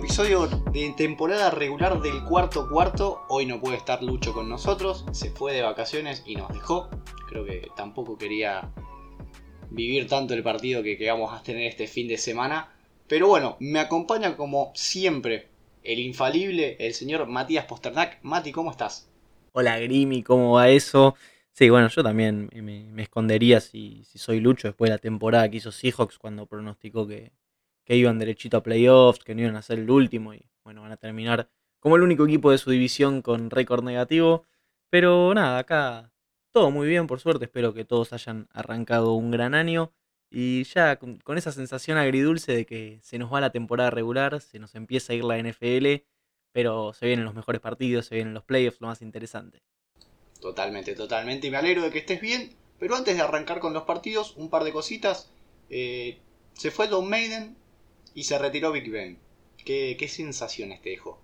episodio de temporada regular del cuarto cuarto. Hoy no puede estar Lucho con nosotros, se fue de vacaciones y nos dejó. Creo que tampoco quería vivir tanto el partido que, que vamos a tener este fin de semana. Pero bueno, me acompaña como siempre el infalible, el señor Matías Posternak. Mati, ¿cómo estás? Hola Grimi, ¿cómo va eso? Sí, bueno, yo también me, escondería si, soy Lucho después de la temporada que hizo Seahawks cuando pronosticó que, que iban derechito a playoffs, que no iban a ser el último y bueno, van a terminar como el único equipo de su división con récord negativo. Pero nada, acá todo muy bien, por suerte. Espero que todos hayan arrancado un gran año. Y ya con, esa sensación agridulce de que se nos va la temporada regular, se nos empieza a ir la NFL, pero se vienen los mejores partidos, se vienen los playoffs, lo más interesante. Totalmente, totalmente. Y me alegro de que estés bien. Pero antes de arrancar con los partidos, un par de cositas. Eh, se fue Don Maiden y se retiró Big Ben. ¿Qué, ¿Qué sensaciones te dejó?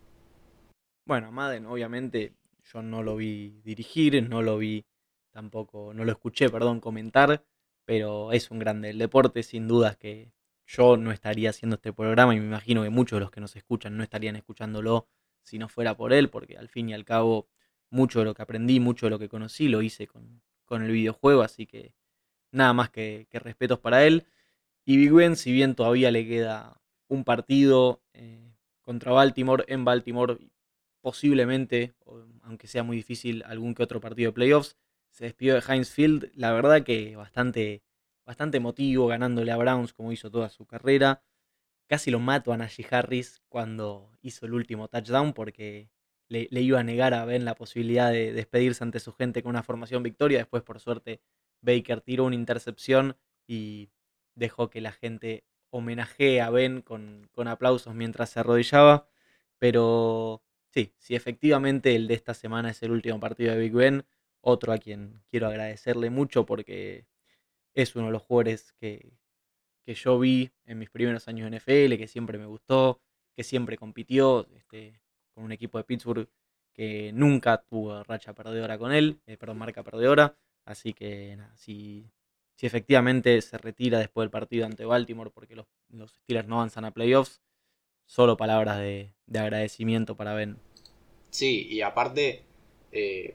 Bueno, Madden, obviamente, yo no lo vi dirigir, no lo vi tampoco, no lo escuché, perdón, comentar, pero es un grande del deporte, sin dudas que yo no estaría haciendo este programa y me imagino que muchos de los que nos escuchan no estarían escuchándolo si no fuera por él, porque al fin y al cabo mucho de lo que aprendí, mucho de lo que conocí lo hice con, el videojuego, así que nada más que, respetos para él. Y Big Ben, si bien todavía le queda un partido eh, contra Baltimore, en Baltimore, posiblemente, aunque sea muy difícil, algún que otro partido de playoffs, se despidió de Heinz Field, la verdad que bastante, bastante emotivo, ganándole a Browns como hizo toda su carrera. Casi lo mato a Najee Harris cuando hizo el último touchdown porque le, iba a negar a Ben la posibilidad de despedirse ante su gente con una formación victoria. Después, por suerte, Baker tiró una intercepción y dejó que la gente homenajee a Ben con, aplausos mientras se arrodillaba. Pero sí, si efectivamente el de esta semana es el último partido de Big Ben, otro a quien quiero agradecerle mucho porque es uno de los jugadores que, que yo vi en mis primeros años en NFL, que siempre me gustó, que siempre compitió. Este, con un equipo de Pittsburgh que nunca tuvo racha perdedora con él, eh, perdón, marca perdedora. Así que nada, si, si efectivamente se retira después del partido ante Baltimore porque los, los Steelers no avanzan a playoffs, solo palabras de, agradecimiento para Ben. Sí, y aparte, eh,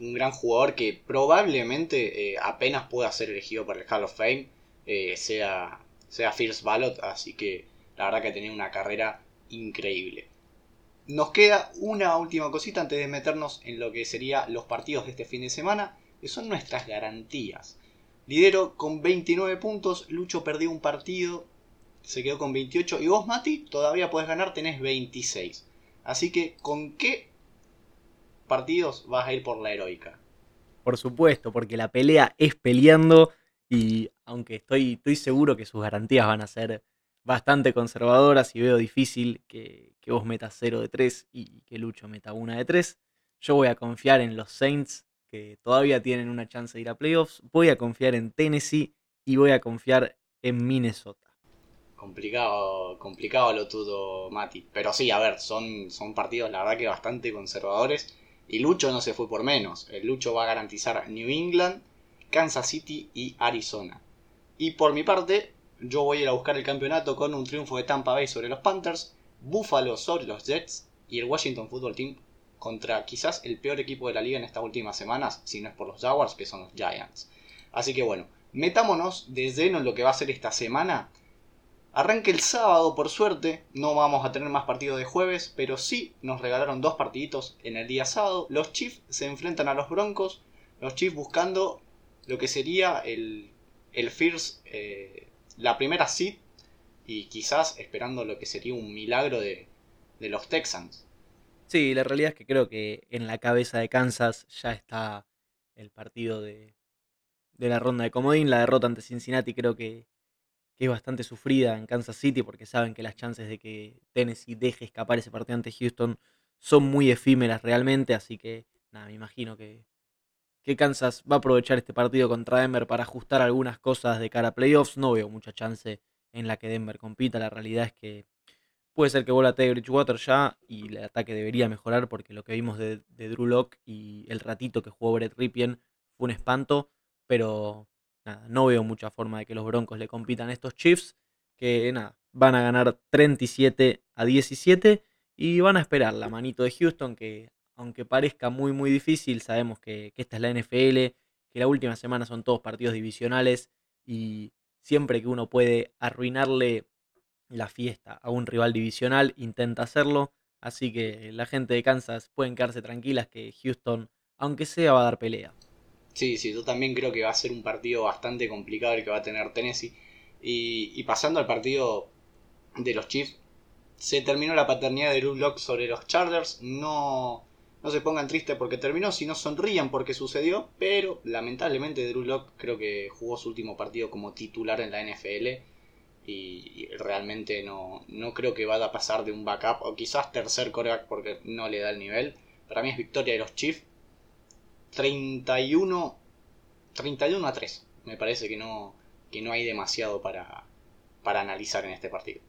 un gran jugador que probablemente eh, apenas pueda ser elegido para el Hall of Fame, sea, sea First Ballot, así que la verdad que tenía una carrera increíble. Nos queda una última cosita antes de meternos en lo que serían los partidos de este fin de semana, que son nuestras garantías. Lidero con 29 puntos, Lucho perdió un partido, se quedó con 28 y vos Mati todavía podés ganar, tenés 26. Así que, ¿con qué partidos vas a ir por la heroica? Por supuesto, porque la pelea es peleando y aunque estoy, estoy seguro que sus garantías van a ser bastante conservadoras y veo difícil que, que vos metas 0 de 3 y que Lucho meta 1 de 3. Yo voy a confiar en los Saints, que todavía tienen una chance de ir a playoffs. Voy a confiar en Tennessee y voy a confiar en Minnesota. Complicado, complicado lo tuyo, Mati. Pero sí, a ver, son, son partidos la verdad que bastante conservadores. Y Lucho no se fue por menos. El Lucho va a garantizar New England, Kansas City y Arizona. Y por mi parte, yo voy a ir a buscar el campeonato con un triunfo de Tampa Bay sobre los Panthers, Buffalo sobre los Jets y el Washington Football Team contra quizás el peor equipo de la liga en estas últimas semanas, si no es por los Jaguars, que son los Giants. Así que bueno, metámonos de lleno en lo que va a ser esta semana. Arranque el sábado, por suerte, no vamos a tener más partidos de jueves, pero sí nos regalaron dos partiditos en el día sábado. Los Chiefs se enfrentan a los Broncos, los Chiefs buscando lo que sería el, el First, eh, la primera seed y quizás esperando lo que sería un milagro de, los Texans. Sí, la realidad es que creo que en la cabeza de Kansas ya está el partido de, de la ronda de comodín. La derrota ante Cincinnati creo que, es bastante sufrida en Kansas City porque saben que las chances de que Tennessee deje escapar ese partido ante Houston son muy efímeras realmente. Así que nada, me imagino que, que Kansas va a aprovechar este partido contra Denver para ajustar algunas cosas de cara a playoffs. No veo mucha chance en la que Denver compita. La realidad es que puede ser que vuelva Teddy Bridgewater ya y el ataque debería mejorar porque lo que vimos de, Drew Locke y el ratito que jugó Brett Ripien fue un espanto, pero nada, no veo mucha forma de que los Broncos le compitan a estos Chiefs, que nada, van a ganar 37 a 17 y van a esperar la manito de Houston, que aunque parezca muy muy difícil, sabemos que, que esta es la NFL, que la última semana son todos partidos divisionales y siempre que uno puede arruinarle la fiesta a un rival divisional, intenta hacerlo. Así que la gente de Kansas pueden quedarse tranquilas que Houston, aunque sea, va a dar pelea. Sí, sí, yo también creo que va a ser un partido bastante complicado el que va a tener Tennessee. Y, pasando al partido de los Chiefs, se terminó la paternidad de Drew Locke sobre los Chargers. No, no se pongan tristes porque terminó, sino sonrían porque sucedió. Pero lamentablemente Drew Locke creo que jugó su último partido como titular en la NFL. Y, realmente no, no creo que vaya a pasar de un backup o quizás tercer coreback porque no le da el nivel. Para mí es victoria de los Chiefs 31, 31 a 3. Me parece que no, que no hay demasiado para, para analizar en este partido.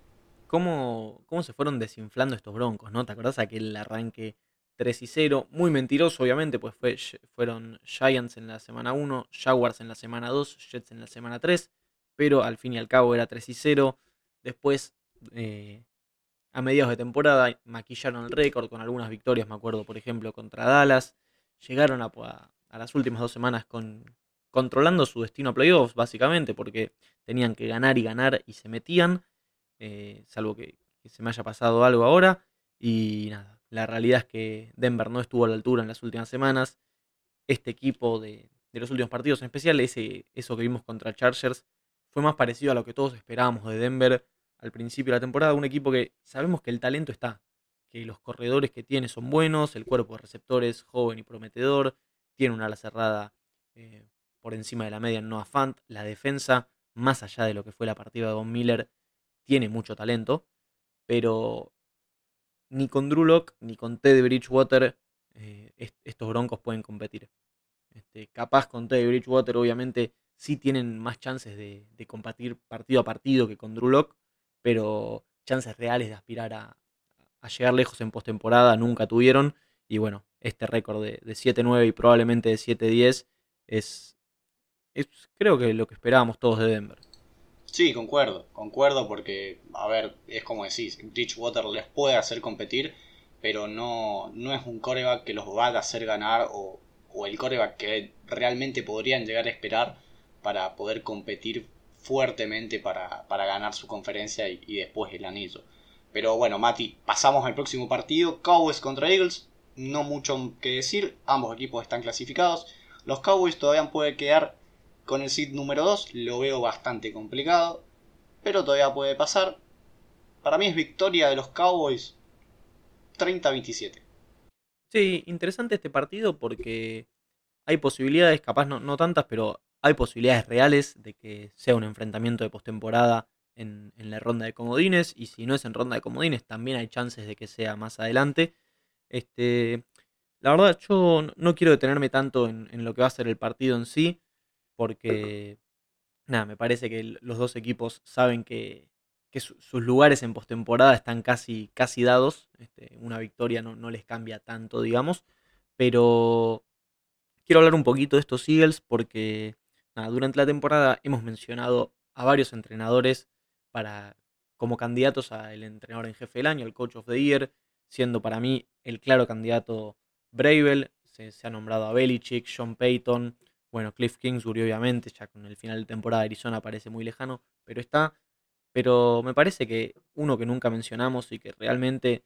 ¿Cómo, ¿Cómo se fueron desinflando estos broncos? ¿no? ¿Te acordás aquel arranque 3 y 0? Muy mentiroso, obviamente, pues fue, fueron Giants en la semana 1, Jaguars en la semana 2, Jets en la semana 3, pero al fin y al cabo era 3 y 0. Después, eh, a mediados de temporada, maquillaron el récord con algunas victorias, me acuerdo, por ejemplo, contra Dallas llegaron a, las últimas dos semanas con, controlando su destino a playoffs, básicamente, porque tenían que ganar y ganar y se metían, eh, salvo que, se me haya pasado algo ahora. Y nada, la realidad es que Denver no estuvo a la altura en las últimas semanas. Este equipo de, de los últimos partidos, en especial ese, eso que vimos contra Chargers, fue más parecido a lo que todos esperábamos de Denver al principio de la temporada. Un equipo que sabemos que el talento está, que los corredores que tiene son buenos, el cuerpo de receptores joven y prometedor, tiene una ala cerrada eh, por encima de la media en Noah Fant, la defensa, más allá de lo que fue la partida de Don Miller, tiene mucho talento, pero ni con Drew ni con Teddy Bridgewater eh, estos broncos pueden competir. Este, capaz con Teddy Bridgewater obviamente sí tienen más chances de, competir partido a partido que con Drew pero chances reales de aspirar a, a llegar lejos en postemporada nunca tuvieron. Y bueno, este récord de, 7-9 y probablemente de 7-10 es, es creo que lo que esperábamos todos de Denver. Sí, concuerdo, concuerdo porque, a ver, es como decís, Bridgewater les puede hacer competir, pero no, no es un coreback que los va a hacer ganar o, o el coreback que realmente podrían llegar a esperar para poder competir fuertemente para, para ganar su conferencia y, después el anillo. Pero bueno, Mati, pasamos al próximo partido. Cowboys contra Eagles. No mucho que decir. Ambos equipos están clasificados. Los Cowboys todavía pueden quedar con el seed número 2. Lo veo bastante complicado. Pero todavía puede pasar. Para mí es victoria de los Cowboys 30-27. Sí, interesante este partido porque hay posibilidades, capaz no, no tantas, pero hay posibilidades reales de que sea un enfrentamiento de postemporada en, la ronda de comodines. Y si no es en ronda de comodines, también hay chances de que sea más adelante. Este, la verdad, yo no quiero detenerme tanto en, lo que va a ser el partido en sí, porque nada, me parece que los dos equipos saben que, sus lugares en postemporada están casi, casi dados. Este, una victoria no, no, les cambia tanto, digamos. Pero quiero hablar un poquito de estos Eagles porque durante la temporada hemos mencionado a varios entrenadores para, como candidatos al entrenador en jefe del año, el Coach of the Year, siendo para mí el claro candidato Bravel, se, ha nombrado a Belichick, Sean Payton, bueno, Cliff Kingsbury obviamente, ya con el final de temporada de Arizona parece muy lejano, pero está. Pero me parece que uno que nunca mencionamos y que realmente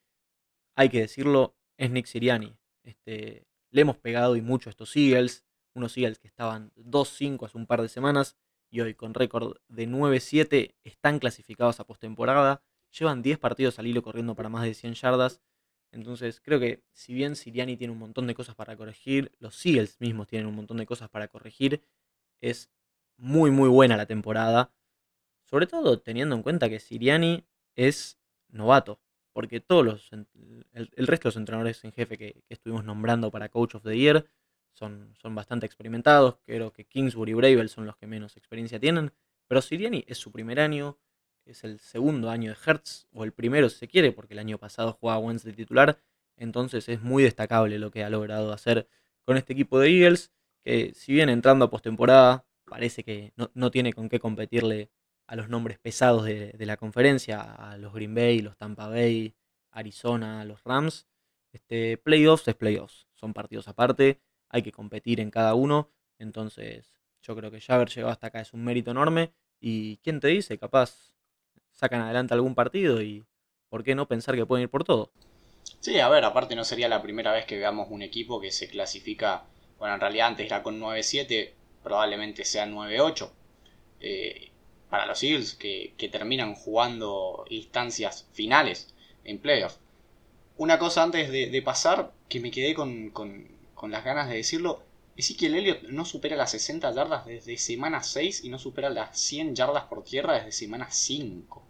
hay que decirlo es Nick Siriani. Este, le hemos pegado y mucho a estos Eagles, unos Eagles que estaban 2-5 hace un par de semanas y hoy con récord de 9-7 están clasificados a postemporada. Llevan 10 partidos al hilo corriendo para más de 100 yardas. Entonces creo que si bien Siriani tiene un montón de cosas para corregir, los Eagles mismos tienen un montón de cosas para corregir, es muy muy buena la temporada. Sobre todo teniendo en cuenta que Siriani es novato. Porque todos los el, resto de los entrenadores en jefe que, que estuvimos nombrando para Coach of the Year son, son bastante experimentados. Creo que Kingsbury y Bravel son los que menos experiencia tienen. Pero Siriani es su primer año, es el segundo año de Hertz, o el primero si se quiere, porque el año pasado jugaba Wentz de titular. Entonces es muy destacable lo que ha logrado hacer con este equipo de Eagles, que si bien entrando a postemporada parece que no, tiene con qué competirle a los nombres pesados de, la conferencia, a los Green Bay, los Tampa Bay, Arizona, los Rams. Este, playoffs es playoffs, son partidos aparte, hay que competir en cada uno, entonces yo creo que ya haber llegado hasta acá es un mérito enorme y quién te dice, capaz sacan adelante algún partido y por qué no pensar que pueden ir por todo. Sí, a ver, aparte no sería la primera vez que veamos un equipo que se clasifica, bueno, en realidad antes era con 9-7, probablemente sea 9-8. Eh, para los Eagles que, terminan jugando instancias finales en playoff. Una cosa antes de, pasar, que me quedé con, las ganas de decirlo, el Elliott no supera las 60 yardas desde semana 6 y no supera las 100 yardas por tierra desde semana 5.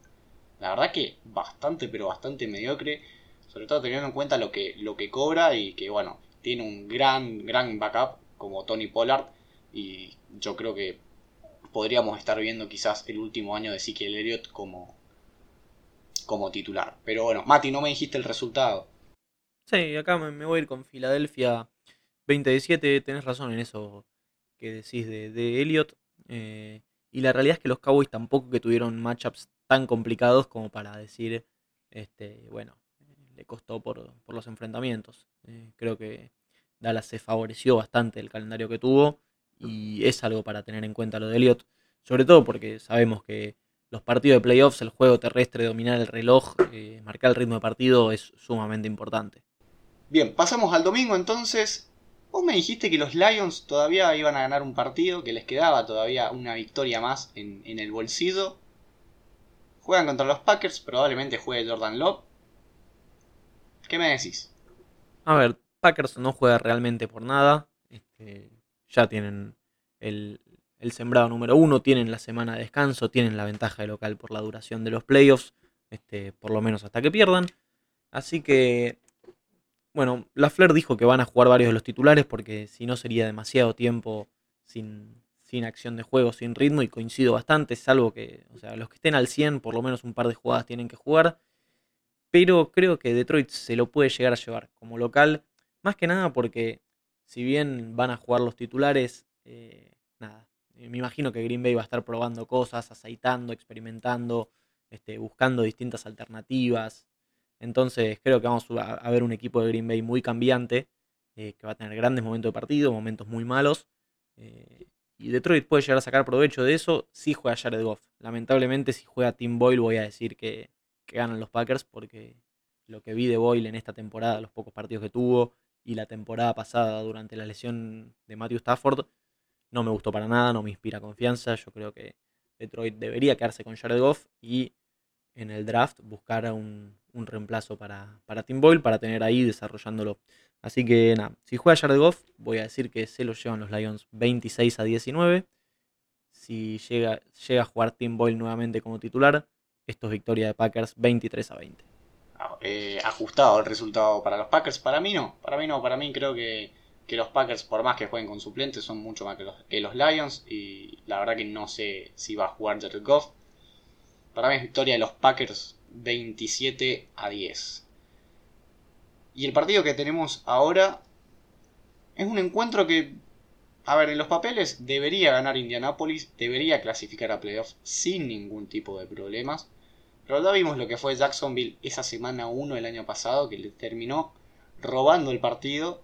La verdad que bastante, pero bastante mediocre sobre todo teniendo en cuenta lo que, lo que cobra y que, bueno, tiene un gran, gran backup como Tony Pollard. Y yo creo que podríamos estar viendo quizás el último año de Ezekiel Elliott como, como titular. Pero bueno, Mati, no me dijiste el resultado. Sí, acá me, voy a ir con Filadelfia 2017. Tenés razón en eso que decís de, de Elliott. Eh, y la realidad es que los Cowboys tampoco que tuvieron matchups tan complicados como para decir, este, bueno, costó por, los enfrentamientos. Eh, creo que Dallas se favoreció bastante el calendario que tuvo y es algo para tener en cuenta lo de Elliot, sobre todo porque sabemos que los partidos de playoffs, el juego terrestre, dominar el reloj, eh, marcar el ritmo de partido es sumamente importante. Bien, pasamos al domingo entonces. Vos me dijiste que los Lions todavía iban a ganar un partido, que les quedaba todavía una victoria más en, el bolsillo. Juegan contra los Packers, probablemente juegue Jordan Love. ¿Qué me decís? A ver, Packers no juega realmente por nada. Este, ya tienen el, sembrado número uno, tienen la semana de descanso, tienen la ventaja de local por la duración de los playoffs, este, por lo menos hasta que pierdan. Así que, bueno, la Flair dijo que van a jugar varios de los titulares porque si no sería demasiado tiempo sin, sin acción de juego, sin ritmo y coincido bastante, salvo que, o sea, los que estén al 100 por lo menos un par de jugadas tienen que jugar pero creo que Detroit se lo puede llegar a llevar como local, más que nada porque si bien van a jugar los titulares, eh, nada, eh, me imagino que Green Bay va a estar probando cosas, aceitando, experimentando, este, buscando distintas alternativas. Entonces creo que vamos a, ver un equipo de Green Bay muy cambiante, eh, que va a tener grandes momentos de partido, momentos muy malos. y Detroit puede llegar a sacar provecho de eso si juega Jared Goff. Lamentablemente si juega Tim Boyle voy a decir que, que ganan los Packers porque lo que vi de Boyle en esta temporada, los pocos partidos que tuvo y la temporada pasada durante la lesión de Matthew Stafford, no me gustó para nada, no me inspira confianza. Yo creo que Detroit debería quedarse con Jared Goff y en el draft buscar un, un reemplazo para, para, Tim Boyle para tener ahí desarrollándolo. Así que nada, si juega Jared Goff, voy a decir que se lo llevan los Lions 26 a 19. Si llega, llega a jugar Tim Boyle nuevamente como titular, esto es victoria de Packers 23 a 20. Ah, eh, ajustado el resultado para los Packers. Para mí no. Para mí no. Para mí creo que, los Packers, por más que jueguen con suplentes, son mucho más que los, que los Lions. Y la verdad que no sé si va a jugar Jared Goff. Para mí es victoria de los Packers 27 a 10. Y el partido que tenemos ahora es un encuentro que, a ver, en los papeles debería ganar Indianapolis, debería clasificar a playoffs sin ningún tipo de problemas. Pero ya vimos lo que fue Jacksonville esa semana 1 el año pasado, que le terminó robando el partido.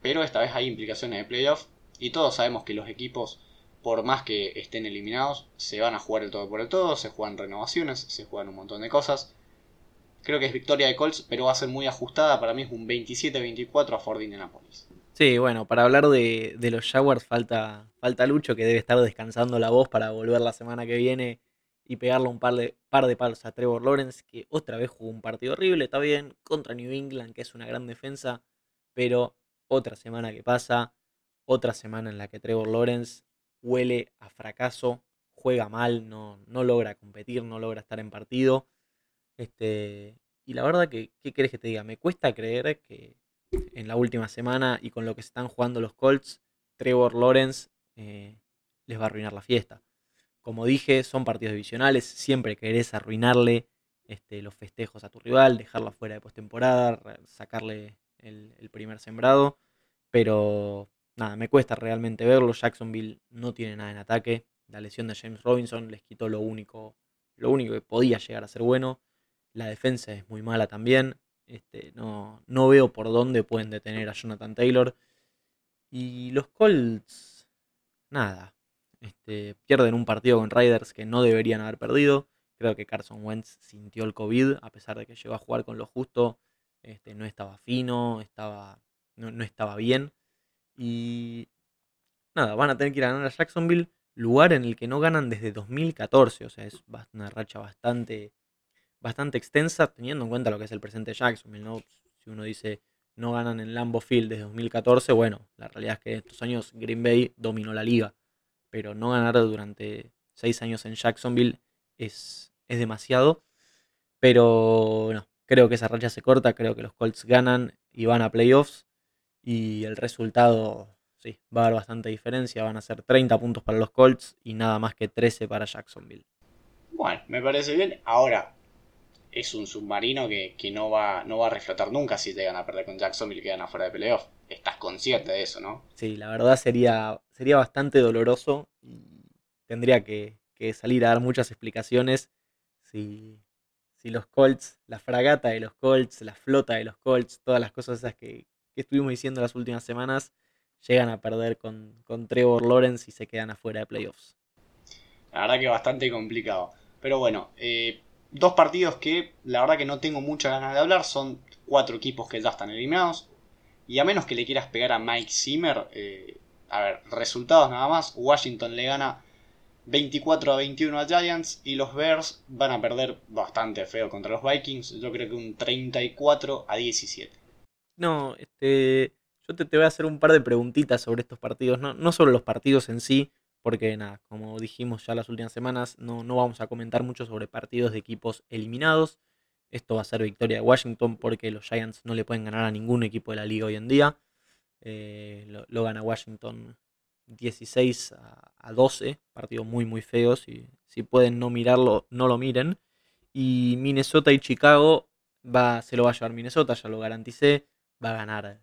Pero esta vez hay implicaciones de playoff. Y todos sabemos que los equipos, por más que estén eliminados, se van a jugar el todo por el todo. Se juegan renovaciones, se juegan un montón de cosas. Creo que es victoria de Colts, pero va a ser muy ajustada. Para mí es un 27-24 a Ford Indianapolis. Sí, bueno, para hablar de, los Jaguars falta, falta Lucho, que debe estar descansando la voz para volver la semana que viene y pegarle un par de, par de palos a Trevor Lawrence, que otra vez jugó un partido horrible, está bien, contra New England, que es una gran defensa, pero otra semana que pasa, otra semana en la que Trevor Lawrence huele a fracaso, juega mal, no, no logra competir, no logra estar en partido. Este, y la verdad que, ¿qué querés que te diga? Me cuesta creer que en la última semana y con lo que se están jugando los Colts, Trevor Lawrence eh, les va a arruinar la fiesta. Como dije, son partidos divisionales, siempre querés arruinarle este, los festejos a tu rival, dejarlo fuera de postemporada, sacarle el, primer sembrado, pero nada, me cuesta realmente verlo. Jacksonville no tiene nada en ataque. La lesión de James Robinson les quitó lo único, lo único que podía llegar a ser bueno. La defensa es muy mala también. Este, no, no veo por dónde pueden detener a Jonathan Taylor. Y los Colts, nada. Este, pierden un partido con Riders que no deberían haber perdido. Creo que Carson Wentz sintió el COVID, a pesar de que llegó a jugar con lo justo. Este, no estaba fino, estaba, no, estaba bien. Y nada, van a tener que ir a ganar a Jacksonville, lugar en el que no ganan desde 2014. O sea, es una racha bastante, bastante extensa, teniendo en cuenta lo que es el presente de Jacksonville. Si uno dice no ganan en Lambo Field desde 2014, bueno, la realidad es que estos años Green Bay dominó la liga. Pero no ganar durante seis años en Jacksonville es, es demasiado. Pero no, creo que esa racha se corta, creo que los Colts ganan y van a playoffs. Y el resultado, sí, va a haber bastante diferencia. Van a ser 30 puntos para los Colts y nada más que 13 para Jacksonville. Bueno, me parece bien. Ahora, es un submarino que, no, va, no va a reflotar nunca si llegan a perder con Jacksonville y quedan afuera de playoff. Estás consciente de eso, ¿no? Sí, la verdad sería, sería bastante doloroso y tendría que, que salir a dar muchas explicaciones si, si los Colts, la fragata de los Colts, la flota de los Colts, todas las cosas esas que, estuvimos diciendo las últimas semanas, llegan a perder con, Trevor Lawrence y se quedan afuera de playoffs. La verdad que bastante complicado. Pero bueno, eh, dos partidos que la verdad que no tengo mucha ganas de hablar. Son cuatro equipos que ya están eliminados. Y a menos que le quieras pegar a Mike Zimmer, eh, a ver, resultados nada más. Washington le gana 24 a 21 a Giants y los Bears van a perder bastante feo contra los Vikings. Yo creo que un 34 a 17. No, este, yo te, voy a hacer un par de preguntitas sobre estos partidos, no, no sobre los partidos en sí, porque nada, como dijimos ya las últimas semanas, no, no vamos a comentar mucho sobre partidos de equipos eliminados. Esto va a ser victoria de Washington porque los Giants no le pueden ganar a ningún equipo de la liga hoy en día. Eh, lo, lo, gana Washington 16 a, 12, partido muy muy feo, si, si pueden no mirarlo, no lo miren. Y Minnesota y Chicago va, se lo va a llevar Minnesota, ya lo garanticé, va a ganar,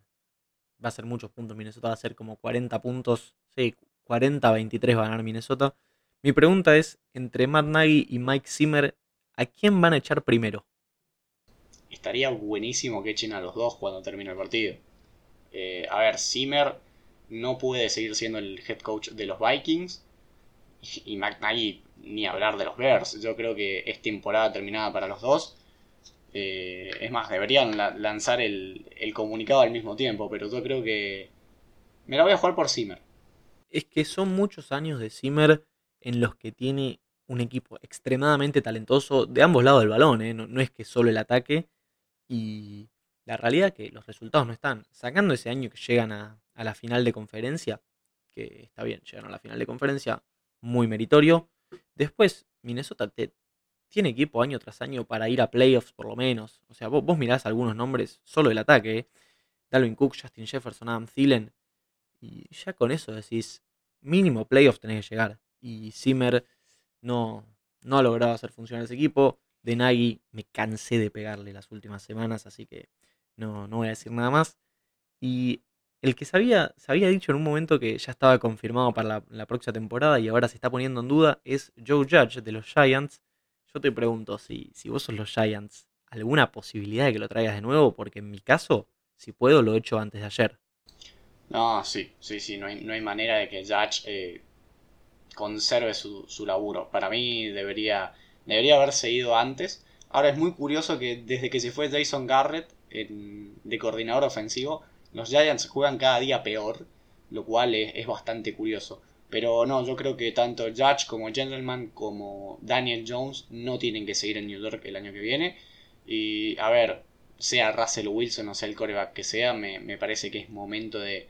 va a ser muchos puntos Minnesota, va a ser como 40 puntos, sí, 40 23 va a ganar Minnesota. Mi pregunta es, entre Matt Nagy y Mike Zimmer, ¿a quién van a echar primero? Estaría buenísimo que echen a los dos cuando termine el partido. Eh, a ver, Zimmer no puede seguir siendo el head coach de los Vikings. Y, McNaghy ni hablar de los Bears. Yo creo que es temporada terminada para los dos. Eh, es más, deberían lanzar el, comunicado al mismo tiempo, pero yo creo que me la voy a jugar por Zimmer. Es que son muchos años de Zimmer en los que tiene un equipo extremadamente talentoso de ambos lados del balón, ¿eh? no, no, es que solo el ataque. Y la realidad es que los resultados no están. Sacando ese año que llegan a, a la final de conferencia, que está bien, llegan a la final de conferencia, muy meritorio. Después, Minnesota tiene equipo año tras año para ir a playoffs por lo menos. O sea, vos, mirás algunos nombres solo del ataque. ¿eh? Dalvin Cook, Justin Jefferson, Adam Thielen. Y ya con eso decís, mínimo playoffs tenés que llegar. Y Zimmer no, no ha logrado hacer funcionar ese equipo. De Nagy me cansé de pegarle las últimas semanas, así que no, no voy a decir nada más. Y el que se había, se había dicho en un momento que ya estaba confirmado para la, próxima temporada y ahora se está poniendo en duda es Joe Judge de los Giants. Yo te pregunto, si, si vos sos los Giants, ¿alguna posibilidad de que lo traigas de nuevo? Porque en mi caso, si puedo, lo he hecho antes de ayer. No, sí, sí, sí, no hay, no hay manera de que Judge eh, conserve su, su, laburo. Para mí debería, debería haberse ido antes. Ahora es muy curioso que desde que se fue Jason Garrett de coordinador ofensivo, los Giants juegan cada día peor, lo cual es, bastante curioso. Pero no, yo creo que tanto Judge como Gentleman como Daniel Jones no tienen que seguir en New York el año que viene. Y a ver, sea Russell Wilson o sea el coreback que sea, me, parece que es momento de,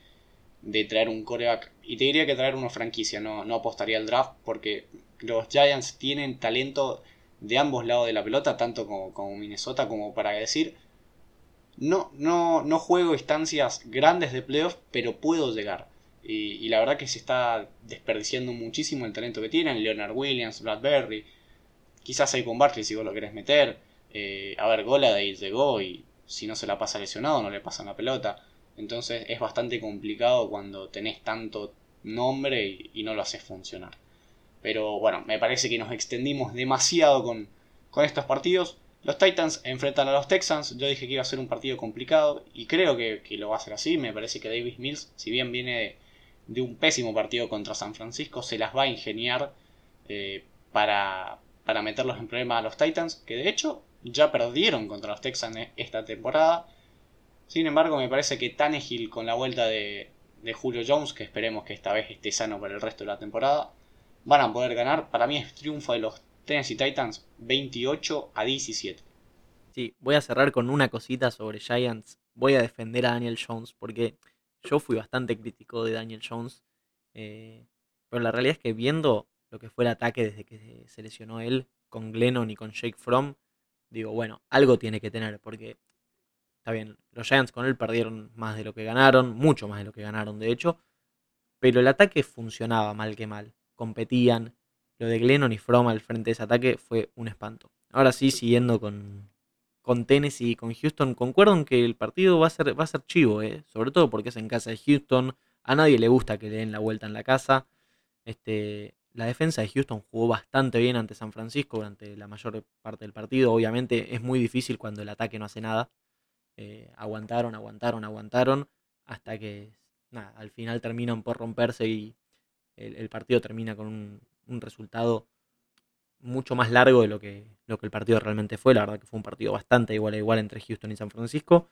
traer un coreback. Y te diría que traer una franquicia, no, no apostaría al draft porque los Giants tienen talento de ambos lados de la pelota, tanto como, como Minnesota, como para decir, no, no, no juego estancias grandes de playoff, pero puedo llegar. Y, la verdad que se está desperdiciando muchísimo el talento que tienen. Leonard Williams, Bradbury, quizás con Barkley si vos lo querés meter. Eh, a ver, Gola de llegó y si no se la pasa lesionado no le pasan la pelota. Entonces es bastante complicado cuando tenés tanto nombre y, no lo haces funcionar. Pero bueno, me parece que nos extendimos demasiado con, estos partidos. Los Titans enfrentan a los Texans. Yo dije que iba a ser un partido complicado y creo que, lo va a ser así. Me parece que Davis Mills, si bien viene de, un pésimo partido contra San Francisco, se las va a ingeniar eh, para, para meterlos en problemas a los Titans, que de hecho ya perdieron contra los Texans esta temporada. Sin embargo, me parece que Tannehill con la vuelta de, de Julio Jones, que esperemos que esta vez esté sano para el resto de la temporada, van a poder ganar. Para mí es triunfo de los Tennessee Titans 28 a 17. Sí, voy a cerrar con una cosita sobre Giants. Voy a defender a Daniel Jones porque yo fui bastante crítico de Daniel Jones. Eh, pero la realidad es que viendo lo que fue el ataque desde que se lesionó él con Glennon y con Jake Fromm, digo, bueno, algo tiene que tener, porque está bien, los Giants con él perdieron más de lo que ganaron, mucho más de lo que ganaron, de hecho, pero el ataque funcionaba mal que mal, competían, lo de Glennon y Fromm al frente de ese ataque fue un espanto. Ahora sí, siguiendo con, con Tennessee y con Houston, concuerdo en que el partido va a ser, va a ser chivo, ¿eh? sobre todo porque es en casa de Houston, a nadie le gusta que le den la vuelta en la casa. Este, la defensa de Houston jugó bastante bien ante San Francisco durante la mayor parte del partido. Obviamente es muy difícil cuando el ataque no hace nada. Eh, aguantaron, aguantaron, aguantaron. Hasta que nada, al final terminan por romperse y el, partido termina con un, resultado mucho más largo de lo que, lo que el partido realmente fue. La verdad que fue un partido bastante igual a igual entre Houston y San Francisco.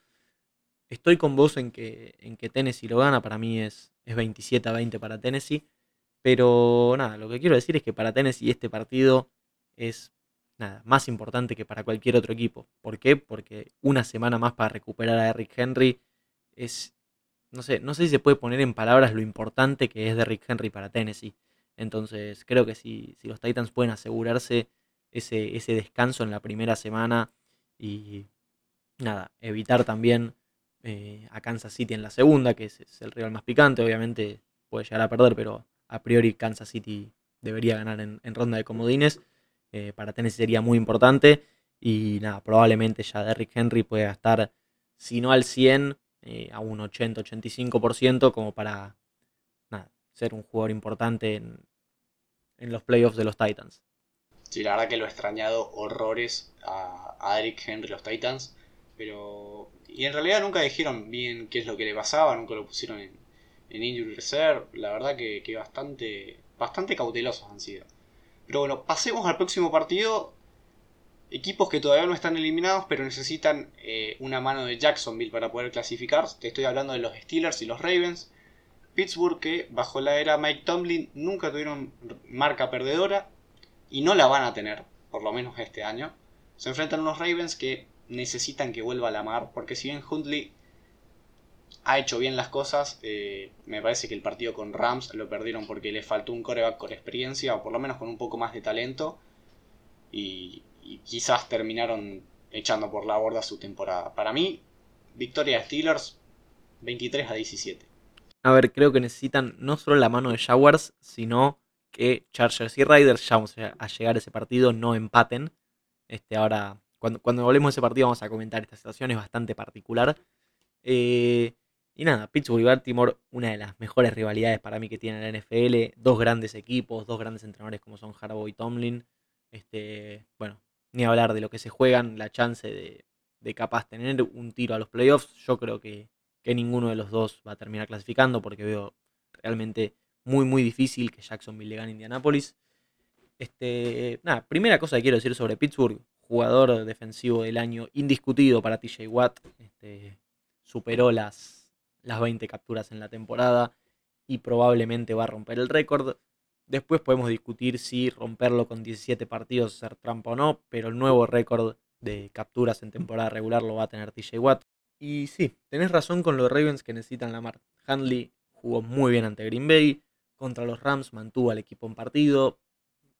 Estoy con vos en que, en que Tennessee lo gana. Para mí es, es 27 a 20 para Tennessee. Pero nada, lo que quiero decir es que para Tennessee este partido es nada, más importante que para cualquier otro equipo. ¿Por qué? Porque una semana más para recuperar a Eric Henry es. No sé, no sé si se puede poner en palabras lo importante que es de Eric Henry para Tennessee. Entonces, creo que si, si los Titans pueden asegurarse ese, ese descanso en la primera semana y nada, evitar también eh, a Kansas City en la segunda, que es, el rival más picante, obviamente puede llegar a perder, pero a priori Kansas City debería ganar en, ronda de comodines. Eh, para Tennessee sería muy importante. Y nada, probablemente ya Derrick Henry pueda estar, si no al 100, eh, a un 80-85%, como para ser un jugador importante en, los playoffs de los Titans. Sí, la verdad que lo he extrañado horrores a, a Henry, los Titans. Pero. Y en realidad nunca dijeron bien qué es lo que le pasaba, nunca lo pusieron en, en Injury Reserve. La verdad que, bastante, bastante cautelosos han sido. Pero bueno, pasemos al próximo partido. Equipos que todavía no están eliminados, pero necesitan eh, una mano de Jacksonville para poder clasificar. Te estoy hablando de los Steelers y los Ravens. Pittsburgh, que bajo la era Mike Tomlin nunca tuvieron marca perdedora y no la van a tener, por lo menos este año. Se enfrentan unos Ravens que necesitan que vuelva a la mar, porque si bien Huntley ha hecho bien las cosas. Eh, me parece que el partido con Rams lo perdieron porque le faltó un coreback con experiencia o por lo menos con un poco más de talento. Y, quizás terminaron echando por la borda su temporada. Para mí, victoria de Steelers 23 a 17. A ver, creo que necesitan no solo la mano de Jaguars, sino que Chargers y Riders, ya vamos a llegar a ese partido, no empaten. Este, ahora, cuando, cuando volvemos a ese partido, vamos a comentar esta situación, es bastante particular. Eh, y nada, Pittsburgh y Baltimore, una de las mejores rivalidades para mí que tiene la NFL. Dos grandes equipos, dos grandes entrenadores como son Harbaugh y Tomlin. Este, bueno, ni hablar de lo que se juegan, la chance de, de capaz tener un tiro a los playoffs. Yo creo que, que ninguno de los dos va a terminar clasificando porque veo realmente muy, muy difícil que Jacksonville le gane Indianapolis. Este, nada, primera cosa que quiero decir sobre Pittsburgh, jugador defensivo del año indiscutido para TJ Watt. Este, superó las las 20 capturas en la temporada y probablemente va a romper el récord. Después podemos discutir si romperlo con 17 partidos ser trampa o no, pero el nuevo récord de capturas en temporada regular lo va a tener TJ Watt. Y sí, tenés razón con los Ravens que necesitan la mar. Handley jugó muy bien ante Green Bay, contra los Rams mantuvo al equipo en partido,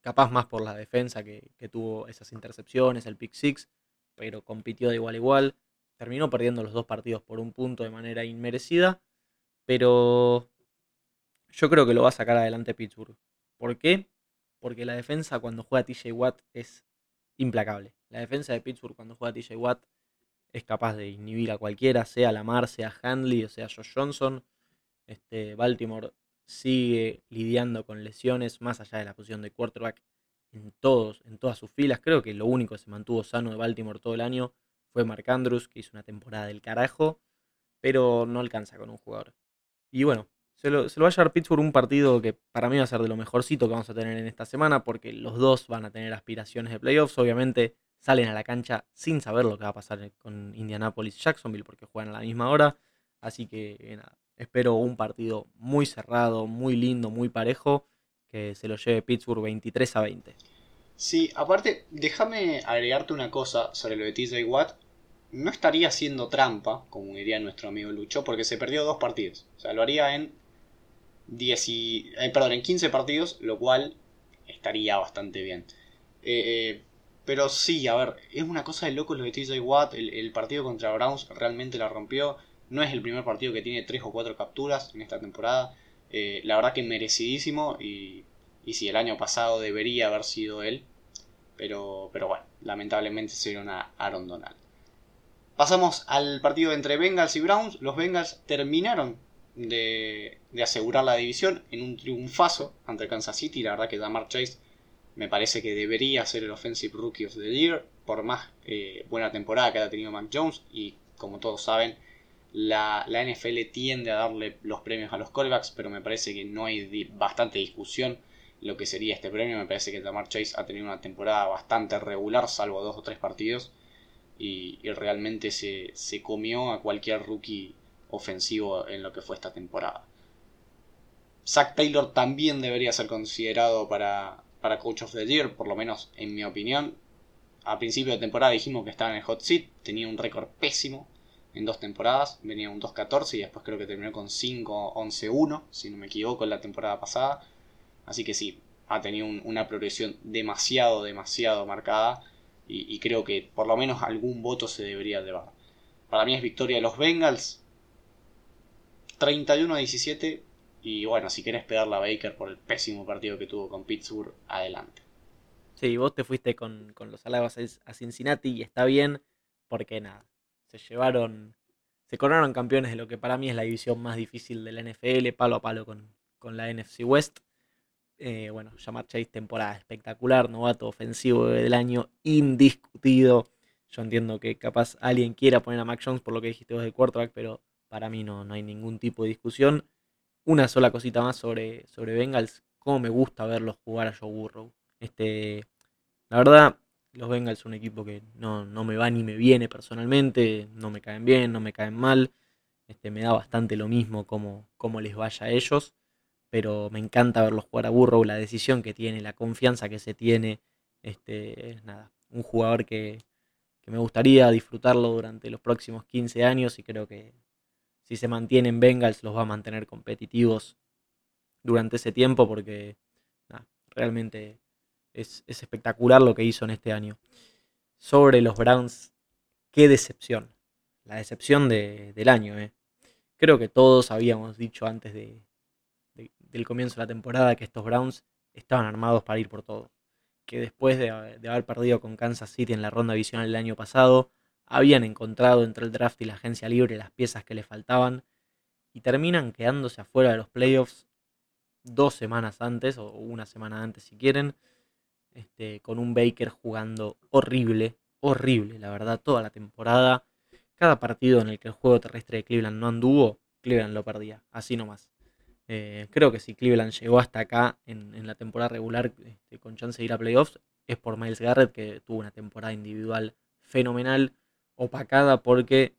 capaz más por la defensa que, que tuvo esas intercepciones, el pick six, pero compitió de igual a igual. Terminó perdiendo los dos partidos por un punto de manera inmerecida, pero yo creo que lo va a sacar adelante Pittsburgh. ¿Por qué? Porque la defensa cuando juega TJ Watt es implacable. La defensa de Pittsburgh cuando juega TJ Watt es capaz de inhibir a cualquiera, sea Lamar, sea Handley o sea Josh Johnson. Este, Baltimore sigue lidiando con lesiones más allá de la posición de quarterback en todos, en todas sus filas. Creo que lo único que se mantuvo sano de Baltimore todo el año fue Mark Andrews, que hizo una temporada del carajo, pero no alcanza con un jugador. Y bueno, se lo, se lo va a llevar Pittsburgh un partido que para mí va a ser de lo mejorcito que vamos a tener en esta semana, porque los dos van a tener aspiraciones de playoffs. Obviamente salen a la cancha sin saber lo que va a pasar con Indianapolis y Jacksonville, porque juegan a la misma hora. Así que eh, nada, espero un partido muy cerrado, muy lindo, muy parejo, que se lo lleve Pittsburgh 23 a 20. Sí, aparte, déjame agregarte una cosa sobre lo de TJ Watt. No estaría haciendo trampa, como diría nuestro amigo Lucho, porque se perdió dos partidos. O sea, lo haría en, 10 eh, perdón, en 15 partidos, lo cual estaría bastante bien. Eh, eh, pero sí, a ver, es una cosa de locos lo de TJ Watt. El, partido contra Browns realmente la rompió. No es el primer partido que tiene 3 o 4 capturas en esta temporada. la verdad que merecidísimo y y si el año pasado debería haber sido él. Pero, pero bueno, lamentablemente sería una Aaron Donald. Pasamos al partido entre Bengals y Browns. Los Bengals terminaron de, asegurar la división en un triunfazo ante Kansas City. La verdad que Damar Chase me parece que debería ser el Offensive Rookie of the Year. Por más eh, buena temporada que haya tenido Mac Jones. Y como todos saben, la, la, NFL tiende a darle los premios a los callbacks. Pero me parece que no hay bastante discusión lo que sería este premio. Me parece que Tamar Chase ha tenido una temporada bastante regular, salvo dos o tres partidos. Y, realmente se, comió a cualquier rookie ofensivo en lo que fue esta temporada. Zach Taylor también debería ser considerado para, para Coach of the Year, por lo menos en mi opinión. A principio de temporada dijimos que estaba en el hot seat, tenía un récord pésimo en dos temporadas, venía un 2-14 y después creo que terminó con 5-11-1, si no me equivoco, en la temporada pasada. Así que sí, ha tenido una progresión demasiado, demasiado marcada. Y, creo que por lo menos algún voto se debería llevar. Para mí es victoria de los Bengals. 31 a 17. Y bueno, si querés pegarla a Baker por el pésimo partido que tuvo con Pittsburgh, adelante. Sí, vos te fuiste con, los halagos a Cincinnati y está bien, porque nada, se llevaron, se coronaron campeones de lo que para mí es la división más difícil de la NFL, palo a palo con, con la NFC West. Eh, bueno, Jamar Chase, temporada espectacular, novato ofensivo del año, indiscutido. Yo entiendo que capaz alguien quiera poner a Mac Jones por lo que dijiste vos del quarterback, pero para mí no, no hay ningún tipo de discusión. Una sola cosita más sobre, sobre Bengals. Cómo me gusta verlos jugar a Joe Burrow. Este, la verdad, los Bengals son un equipo que no, me va ni me viene personalmente. No me caen bien, no me caen mal. Este, me da bastante lo mismo cómo les vaya a ellos pero me encanta verlos jugar a Burrow, la decisión que tiene, la confianza que se tiene. Este, nada, un jugador que, me gustaría disfrutarlo durante los próximos 15 años y creo que si se mantiene en Bengals los va a mantener competitivos durante ese tiempo porque realmente es, espectacular lo que hizo en este año. Sobre los Browns, qué decepción. La decepción del año. Eh. Creo que todos habíamos dicho antes de, del comienzo de la temporada que estos Browns estaban armados para ir por todo. Que después de, haber perdido con Kansas City en la ronda divisional el año pasado, habían encontrado entre el draft y la agencia libre las piezas que les faltaban y terminan quedándose afuera de los playoffs dos semanas antes o una semana antes si quieren, este, con un Baker jugando horrible, horrible, la verdad, toda la temporada. Cada partido en el que el juego terrestre de Cleveland no anduvo, Cleveland lo perdía, así nomás. Eh, creo que si Cleveland llegó hasta acá en, la temporada regular este, con chance de ir a playoffs, es por Miles Garrett, que tuvo una temporada individual fenomenal, opacada porque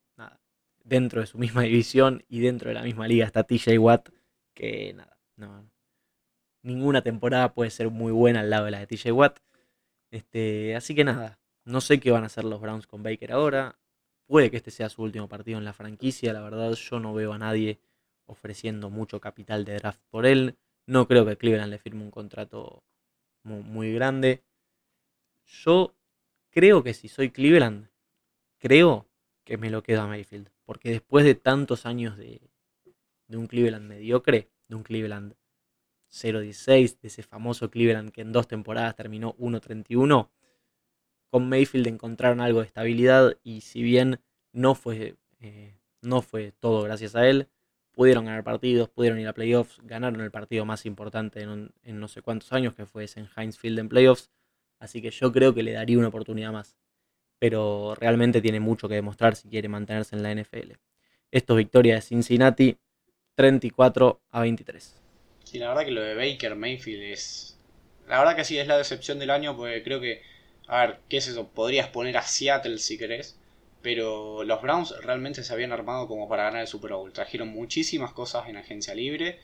dentro de su misma división y dentro de la misma liga está TJ Watt, que nada, no, ninguna temporada puede ser muy buena al lado de la de TJ Watt. Este, así que nada, no sé qué van a hacer los Browns con Baker ahora. Puede que este sea su último partido en la franquicia, la verdad yo no veo a nadie ofreciendo mucho capital de draft por él. No creo que Cleveland le firme un contrato muy, grande. Yo creo que si soy Cleveland, creo que me lo quedo a Mayfield. Porque después de tantos años de, un Cleveland mediocre, de un Cleveland 0-16, de ese famoso Cleveland que en dos temporadas terminó 1-31, con Mayfield encontraron algo de estabilidad y si bien no fue, eh, no fue todo gracias a él. Pudieron ganar partidos, pudieron ir a playoffs, ganaron el partido más importante en, en no sé cuántos años, que fue en Heinz Field en playoffs. Así que yo creo que le daría una oportunidad más. Pero realmente tiene mucho que demostrar si quiere mantenerse en la NFL. Esto es victoria de Cincinnati, 34 a 23. Sí, la verdad que lo de Baker Mayfield es. La verdad que sí es la decepción del año, porque creo que. A ver, ¿qué es eso? Podrías poner a Seattle si querés. Pero los Browns realmente se habían armado como para ganar el Super Bowl. Trajeron muchísimas cosas en agencia libre.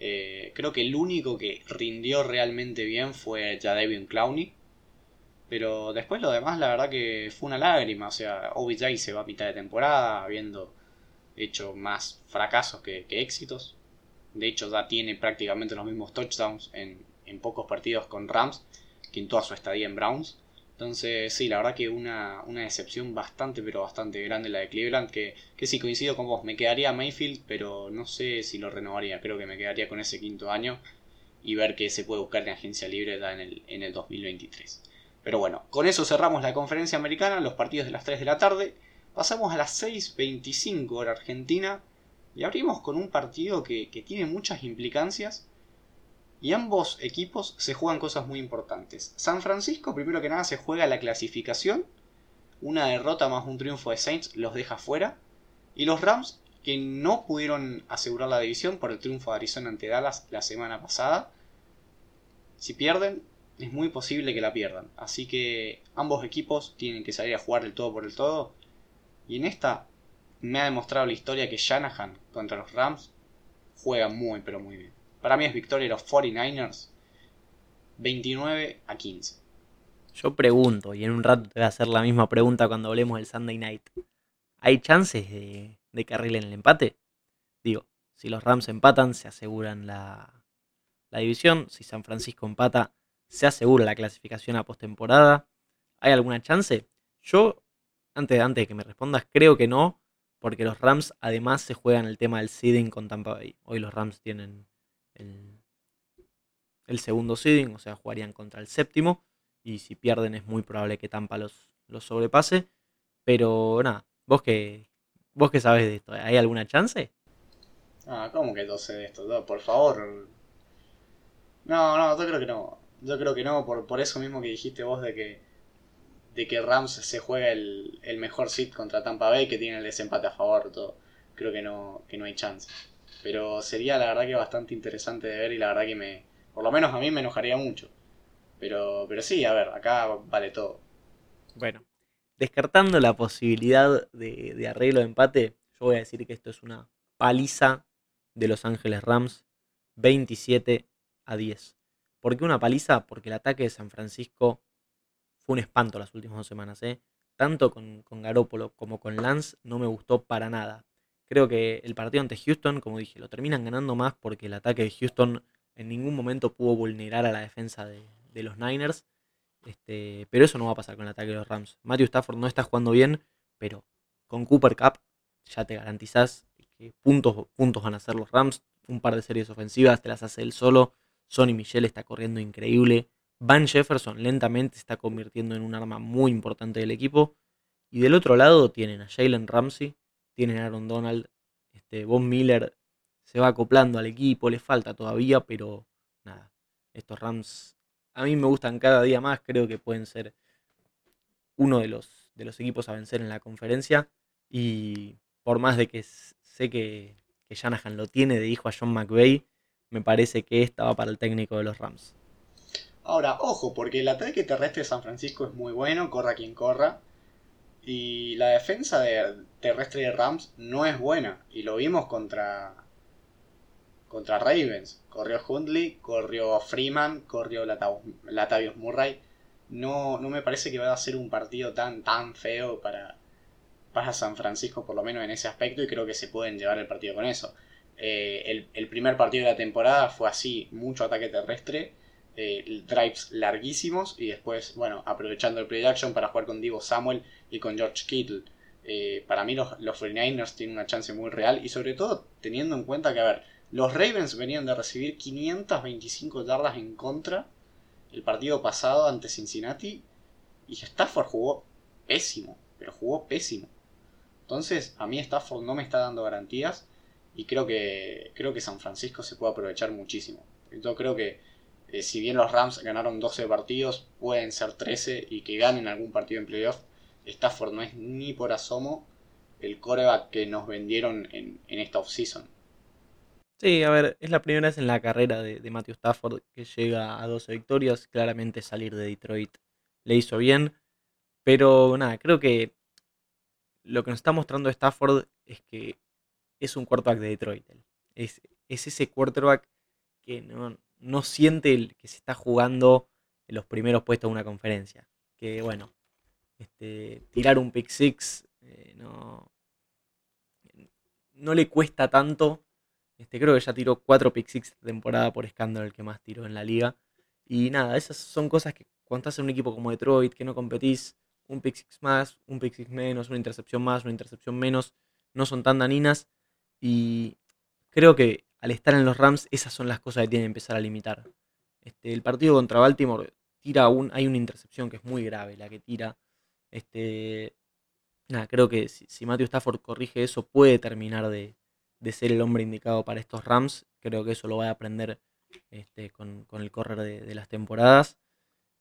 Eh, creo que el único que rindió realmente bien fue Jadavion Clowney. Pero después lo demás, la verdad que fue una lágrima. O sea, OBJ se va a mitad de temporada, habiendo hecho más fracasos que, éxitos. De hecho, ya tiene prácticamente los mismos touchdowns en, pocos partidos con Rams que en toda su estadía en Browns. Entonces, sí, la verdad que una, una decepción bastante, pero bastante grande la de Cleveland. Que, que sí, coincido con vos. Me quedaría Mayfield, pero no sé si lo renovaría. Creo que me quedaría con ese quinto año y ver qué se puede buscar en agencia libre en el, en el 2023. Pero bueno, con eso cerramos la conferencia americana, los partidos de las 3 de la tarde. Pasamos a las 6.25 hora argentina y abrimos con un partido que, tiene muchas implicancias y ambos equipos se juegan cosas muy importantes. San Francisco, primero que nada, se juega la clasificación. Una derrota más un triunfo de Saints los deja fuera. Y los Rams, que no pudieron asegurar la división por el triunfo de Arizona ante Dallas la semana pasada, si pierden, es muy posible que la pierdan. Así que ambos equipos tienen que salir a jugar el todo por el todo. Y en esta me ha demostrado la historia que Shanahan contra los Rams juega muy pero muy bien. Para mí es victoria de los 49ers 29 a 15. Yo pregunto, y en un rato te voy a hacer la misma pregunta cuando hablemos del Sunday Night. ¿Hay chances de, de que arreglen el empate? Digo, si los Rams empatan, se aseguran la, la división. Si San Francisco empata, se asegura la clasificación a postemporada. ¿Hay alguna chance? Yo, antes, antes de que me respondas, creo que no, porque los Rams además se juegan el tema del seeding con Tampa Bay. Hoy los Rams tienen el, segundo seeding, o sea, jugarían contra el séptimo. Y si pierden es muy probable que Tampa los, los sobrepase. Pero nada, vos que, vos que sabes de esto, ¿hay alguna chance? Ah, ¿cómo que no sé de esto? por favor. No, no, yo creo que no. Yo creo que no, por, por eso mismo que dijiste vos de que de que Rams se juega el, mejor sit contra Tampa Bay, que tiene el desempate a favor, todo. Creo que no, que no hay chance. Pero sería la verdad que bastante interesante de ver y la verdad que me, por lo menos a mí me enojaría mucho. Pero, pero sí, a ver, acá vale todo. Bueno, descartando la posibilidad de, de arreglo de empate, yo voy a decir que esto es una paliza de Los Ángeles Rams, 27 a 10. ¿Por qué una paliza? Porque el ataque de San Francisco fue un espanto las últimas dos semanas. ¿eh? Tanto con, con Garópolo como con Lance no me gustó para nada. Creo que el partido ante Houston, como dije, lo terminan ganando más porque el ataque de Houston en ningún momento pudo vulnerar a la defensa de, los Niners. Este, pero eso no va a pasar con el ataque de los Rams. Matthew Stafford no está jugando bien, pero con Cooper Cup ya te garantizás que puntos, puntos van a ser los Rams. Un par de series ofensivas te las hace él solo. Sonny Michel está corriendo increíble. Van Jefferson lentamente se está convirtiendo en un arma muy importante del equipo. Y del otro lado tienen a Jalen Ramsey, tienen a Aaron Donald, este, Von Miller se va acoplando al equipo, le falta todavía, pero nada, estos Rams a mí me gustan cada día más, creo que pueden ser uno de los, de los equipos a vencer en la conferencia. Y por más de que sé que, que Shanahan lo tiene de hijo a John McVay, me parece que esta va para el técnico de los Rams. Ahora, ojo, porque el ataque terrestre de San Francisco es muy bueno, corra quien corra. Y la defensa de, terrestre de Rams no es buena. Y lo vimos contra. contra Ravens. Corrió Hundley, corrió Freeman, corrió Latavius Murray. No, no me parece que vaya a ser un partido tan, tan feo para, para San Francisco, por lo menos en ese aspecto, y creo que se pueden llevar el partido con eso. Eh, el, primer partido de la temporada fue así, mucho ataque terrestre, eh, drives larguísimos y después, bueno, aprovechando el play action para jugar con Divo Samuel y con George Kittle. Eh, para mí los, los 49ers tienen una chance muy real y sobre todo teniendo en cuenta que, a ver, los Ravens venían de recibir 525 yardas en contra el partido pasado ante Cincinnati y Stafford jugó pésimo, pero jugó pésimo. Entonces, a mí Stafford no me está dando garantías y creo que, creo que San Francisco se puede aprovechar muchísimo. Yo creo que eh, si bien los Rams ganaron 12 partidos, pueden ser 13 y que ganen algún partido en playoff. Stafford no es ni por asomo el coreback que nos vendieron en, en esta offseason. Sí, a ver, es la primera vez en la carrera de, de Matthew Stafford que llega a 12 victorias. Claramente salir de Detroit le hizo bien. Pero nada, creo que lo que nos está mostrando Stafford es que es un quarterback de Detroit. Es, es ese quarterback que no, no siente el, que se está jugando en los primeros puestos de una conferencia. Que bueno, este, tirar un pick six eh, no, no le cuesta tanto este, creo que ya tiró 4 pick six de temporada por escándalo, el que más tiró en la liga. Y nada, esas son cosas que cuando estás en un equipo como Detroit, que no competís, un pick six más, un pick six menos, una intercepción más, una intercepción menos, no son tan daninas. Y creo que al estar en los Rams, esas son las cosas que tienen que empezar a limitar. Este, el partido contra Baltimore tira un, hay una intercepción que es muy grave, la que tira. Este, nada, creo que si, Matthew Stafford corrige eso, puede terminar de, de ser el hombre indicado para estos Rams. Creo que eso lo va a aprender este, con, el correr de, las temporadas.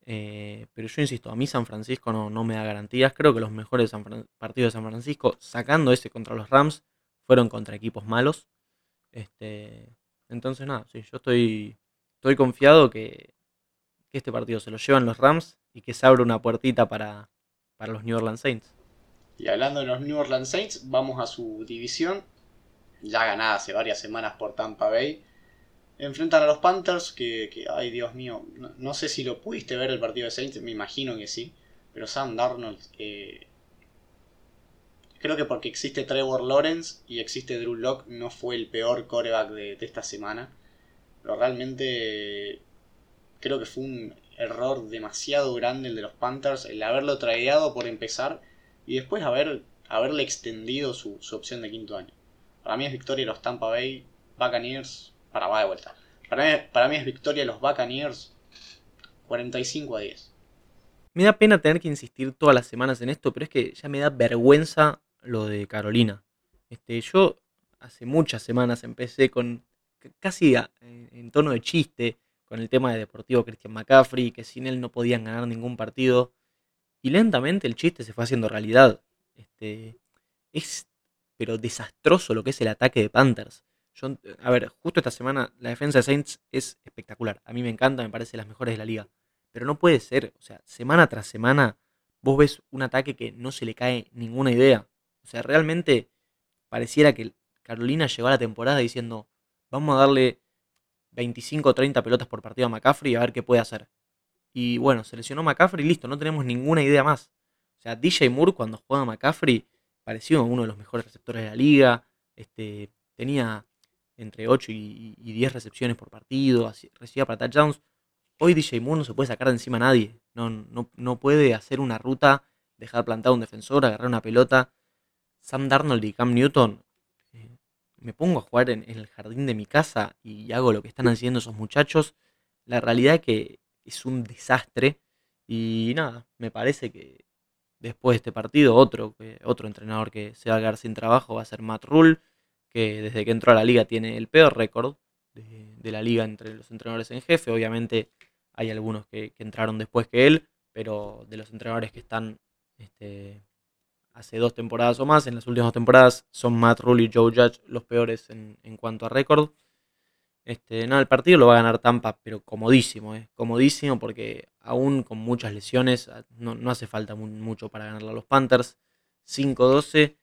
Eh, pero yo insisto, a mí San Francisco no, no me da garantías. Creo que los mejores partidos de San Francisco, sacando ese contra los Rams, fueron contra equipos malos. Este, entonces, nada, sí, yo estoy, estoy confiado que, que este partido se lo llevan los Rams y que se abre una puertita para, para los New Orleans Saints. Y hablando de los New Orleans Saints, vamos a su división ya ganada hace varias semanas por Tampa Bay. Enfrentan a los Panthers, que, ay Dios mío, no, sé si lo pudiste ver el partido de Saints, me imagino que sí, pero Sam Darnold, eh, creo que porque existe Trevor Lawrence y existe Drew Locke, no fue el peor coreback de, esta semana, pero realmente creo que fue un error demasiado grande el de los Panthers, el haberlo traído por empezar y después haber, haberle extendido su opción de quinto año. Para mí es victoria los Tampa Bay Buccaneers. Para, va de vuelta. Para mí, es victoria los Buccaneers 45 a 10. Me da pena tener que insistir todas las semanas en esto, pero es que ya me da vergüenza lo de Carolina. Este, yo hace muchas semanas empecé con casi en tono de chiste con el tema de Deportivo Christian McCaffrey, que sin él no podían ganar ningún partido. Y lentamente el chiste se fue haciendo realidad. Este, es pero desastroso lo que es el ataque de Panthers. a ver, justo esta semana la defensa de Saints es espectacular. A mí me encanta, me parece las mejores de la liga. Pero no puede ser, o sea, semana tras semana vos ves un ataque que no se le cae ninguna idea. O sea, realmente pareciera que Carolina llegó a la temporada diciendo, vamos a darle 25 o 30 pelotas por partido a McCaffrey y a ver qué puede hacer. Y bueno, seleccionó McCaffrey y listo, no tenemos ninguna idea más. O sea, DJ Moore cuando juega a McCaffrey pareció uno de los mejores receptores de la liga. Este, tenía entre 8 y, 10 recepciones por partido, recibía para touchdowns. Hoy DJ Moore no se puede sacar de encima a nadie. No, no, puede hacer una ruta, dejar plantado un defensor, agarrar una pelota. Sam Darnold y Cam Newton, eh, me pongo a jugar en, el jardín de mi casa y hago lo que están haciendo esos muchachos. La realidad es que es un desastre. Y nada, me parece que después de este partido, otro, otro entrenador que se va a quedar sin trabajo va a ser Matt Rule, que desde que entró a la liga tiene el peor récord de, la liga entre los entrenadores en jefe. Obviamente hay algunos que, entraron después que él, pero de los entrenadores que están este, hace dos temporadas o más, en las últimas dos temporadas, son Matt Rule y Joe Judge los peores en, en cuanto a récord. Este, no, el partido lo va a ganar Tampa, pero comodísimo, eh, comodísimo porque aún con muchas lesiones ah, no, hace falta mucho para ganarle a los Panthers. 5-12.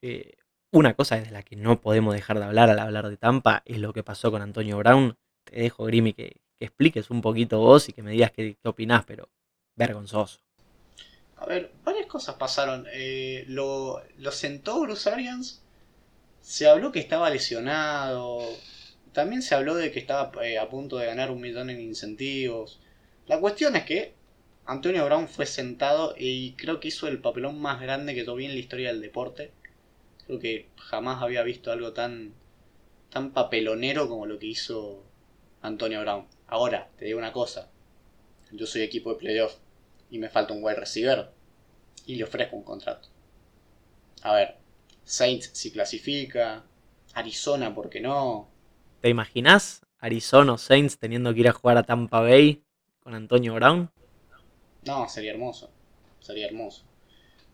Eh, una cosa de la que no podemos dejar de hablar al hablar de Tampa es lo que pasó con Antonio Brown. Te dejo, Grimy, que, expliques un poquito vos y que me digas qué, qué opinás, pero vergonzoso. A ver, varias cosas pasaron. Eh, lo, sentó Bruce Arians. Se habló que estaba lesionado también se habló de que estaba eh, a punto de ganar un millón en incentivos. La cuestión es que Antonio Brown fue sentado y creo que hizo el papelón más grande que yo vi en la historia del deporte. Creo que jamás había visto algo tan, tan papelonero como lo que hizo Antonio Brown. Ahora, te digo una cosa. Yo soy equipo de playoff y me falta un wide receiver y le ofrezco un contrato. A ver, Saints si clasifica, Arizona, ¿por qué no? ¿Te imaginas Arizona o Saints teniendo que ir a jugar a Tampa Bay con Antonio Brown? No, sería hermoso, sería hermoso.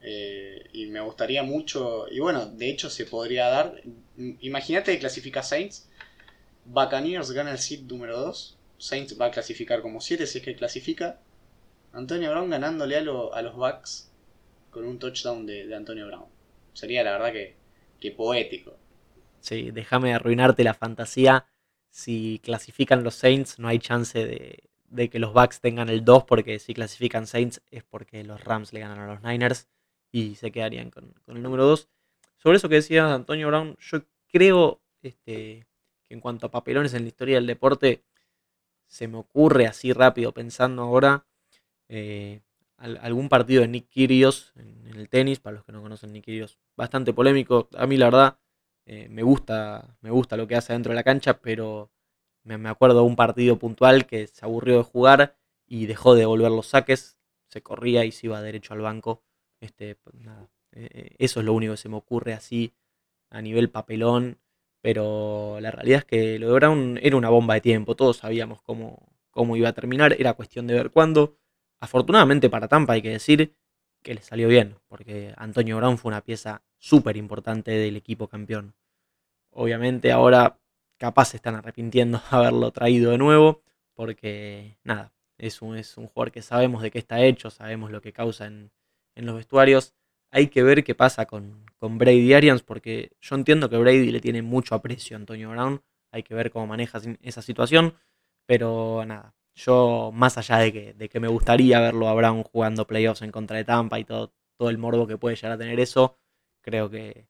Eh, y me gustaría mucho, y bueno, de hecho se podría dar, imagínate que clasifica Saints, Buccaneers gana el seed número 2, Saints va a clasificar como 7 si es que clasifica, Antonio Brown ganándole a, los Bucks con un touchdown de, Antonio Brown. Sería la verdad que, poético. Sí, déjame arruinarte la fantasía. Si clasifican los Saints, no hay chance de, que los Bucks tengan el 2, porque si clasifican Saints es porque los Rams le ganan a los Niners y se quedarían con, el número 2. Sobre eso que decía Antonio Brown, yo creo este, que en cuanto a papelones en la historia del deporte, se me ocurre así rápido pensando ahora eh, algún partido de Nick Kyrgios en, el tenis, para los que no conocen Nick Kyrgios, bastante polémico. A mí la verdad eh, me, gusta, me gusta lo que hace dentro de la cancha, pero me, acuerdo de un partido puntual que se aburrió de jugar y dejó de devolver los saques, se corría y se iba derecho al banco este, pues, nada, eh, eh, eso es lo único que se me ocurre así a nivel papelón. Pero la realidad es que lo de Brown era una bomba de tiempo. Todos sabíamos cómo, cómo iba a terminar. Era cuestión de ver cuándo. Afortunadamente para Tampa hay que decir que le salió bien. Porque Antonio Brown fue una pieza súper importante del equipo campeón. Obviamente ahora capaz están arrepintiendo de haberlo traído de nuevo. Porque nada, es un, es un jugador que sabemos de qué está hecho. Sabemos lo que causa en, en los vestuarios. Hay que ver qué pasa con, con Brady Arians, porque yo entiendo que Brady le tiene mucho aprecio a Antonio Brown. Hay que ver cómo maneja esa situación. Pero nada, yo más allá de que, de que me gustaría verlo a Brown jugando playoffs en contra de Tampa y todo, todo el morbo que puede llegar a tener eso, creo que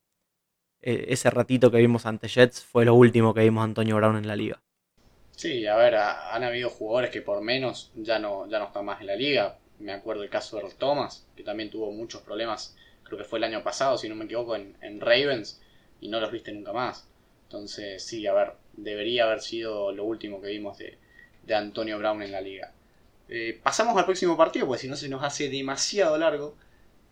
eh, ese ratito que vimos ante Jets fue lo último que vimos a Antonio Brown en la liga. Sí, a ver, han habido jugadores que por menos ya no, ya no están más en la liga me acuerdo el caso de Earl Thomas, que también tuvo muchos problemas, creo que fue el año pasado, si no me equivoco, en, Ravens, y no los viste nunca más. Entonces, sí, a ver, debería haber sido lo último que vimos de, Antonio Brown en la liga. Eh, pasamos al próximo partido, pues si no se nos hace demasiado largo.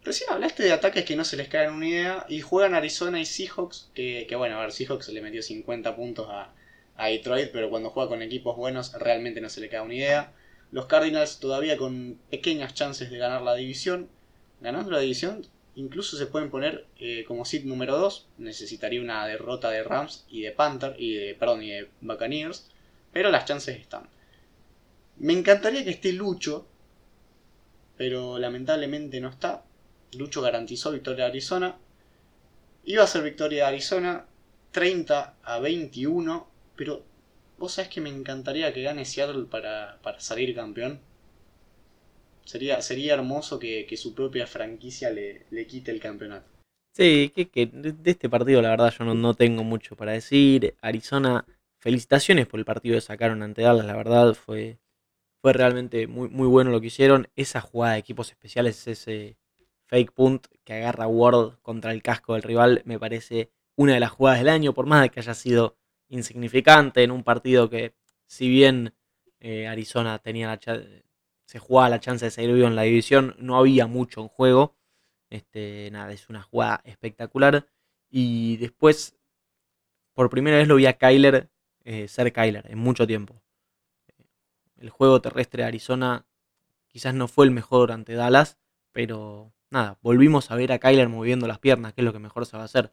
Recién hablaste de ataques que no se les caen una idea y juegan Arizona y Seahawks, que, que bueno, a ver, Seahawks le metió 50 puntos a, a Detroit, pero cuando juega con equipos buenos realmente no se le cae una idea. Los Cardinals todavía con pequeñas chances de ganar la división. Ganando la división, incluso se pueden poner eh, como seed número 2. Necesitaría una derrota de Rams y de Panther y de, perdón, y de Buccaneers. Pero las chances están. Me encantaría que esté Lucho, pero lamentablemente no está. Lucho garantizó victoria de Arizona. Iba a ser victoria de Arizona 30 a 21, pero ¿Vos sabés que me encantaría que gane Seattle para, salir campeón? Sería, sería hermoso que, su propia franquicia le, quite el campeonato. Sí, que, de este partido la verdad yo no, tengo mucho para decir. Arizona, felicitaciones por el partido que sacaron ante Dallas, la verdad fue, fue realmente muy, muy bueno lo que hicieron. Esa jugada de equipos especiales, ese fake punt que agarra Ward contra el casco del rival, me parece una de las jugadas del año, por más de que haya sido insignificante en un partido que, si bien eh, Arizona tenía la se jugaba la chance de seguir vivo en la división, no había mucho en juego. Este, nada, es una jugada espectacular. Y después, por primera vez lo vi a Kyler eh, ser Kyler en mucho tiempo. El juego terrestre de Arizona quizás no fue el mejor ante Dallas, pero nada, volvimos a ver a Kyler moviendo las piernas, que es lo que mejor se va a hacer.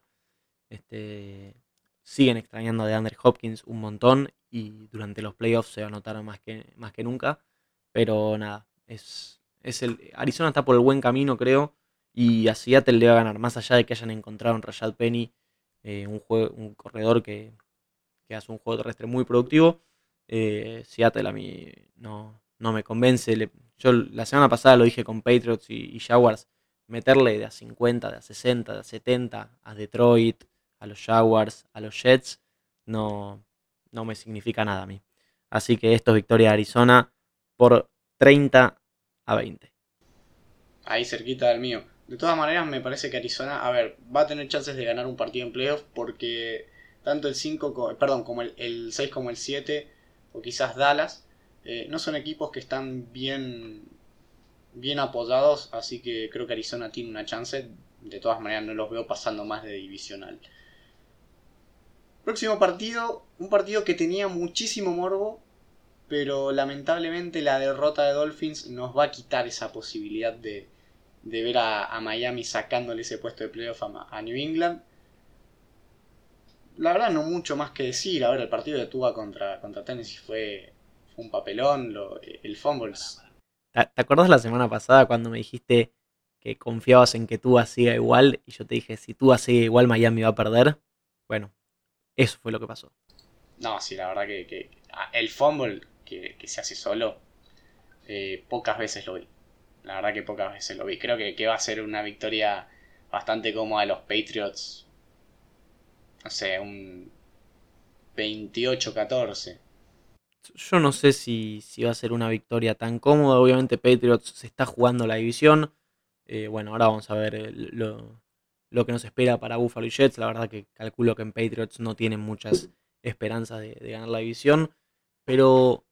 Este, siguen extrañando a DeAndre Hopkins un montón y durante los playoffs se va a notar más que, más que nunca. Pero nada, es, es el, Arizona está por el buen camino, creo, y a Seattle le va a ganar, más allá de que hayan encontrado en Rashad Penny eh, un, juego, un corredor que, hace un juego terrestre muy productivo. Eh, Seattle a mí no, no me convence. yo la semana pasada lo dije con Patriots y, Jaguars, meterle de a 50, de a 60, de a 70 a Detroit, a los Jaguars, a los Jets, no, no me significa nada a mí. Así que esto es victoria de Arizona por 30 a 20. Ahí cerquita del mío. De todas maneras, me parece que Arizona, a ver, va a tener chances de ganar un partido en playoff porque tanto el 5, perdón, como el, 6 como el 7, o quizás Dallas, eh, no son equipos que están bien, bien apoyados, así que creo que Arizona tiene una chance de todas maneras no los veo pasando más de divisional. Próximo partido, un partido que tenía muchísimo morbo, pero lamentablemente la derrota de Dolphins nos va a quitar esa posibilidad de, ver a, Miami sacándole ese puesto de playoff a, New England. La verdad no mucho más que decir, a ver, el partido de Tuba contra, contra Tennessee fue, un papelón, el fumbles. ¿Te acuerdas la semana pasada cuando me dijiste que confiabas en que Tua siga igual y yo te dije, si Tua sigue igual Miami va a perder? Bueno, eso fue lo que pasó. No, sí, la verdad que, el fumble que, se hace solo, eh, pocas veces lo vi. La verdad que pocas veces lo vi. Creo que, que va a ser una victoria bastante cómoda de los Patriots. No sé, un 28-14. Yo no sé si, va a ser una victoria tan cómoda. Obviamente Patriots se está jugando la división. Eh, bueno, ahora vamos a ver lo, lo, que nos espera para Buffalo y Jets. La verdad que calculo que en Patriots no tienen muchas esperanzas de, ganar la división. Pero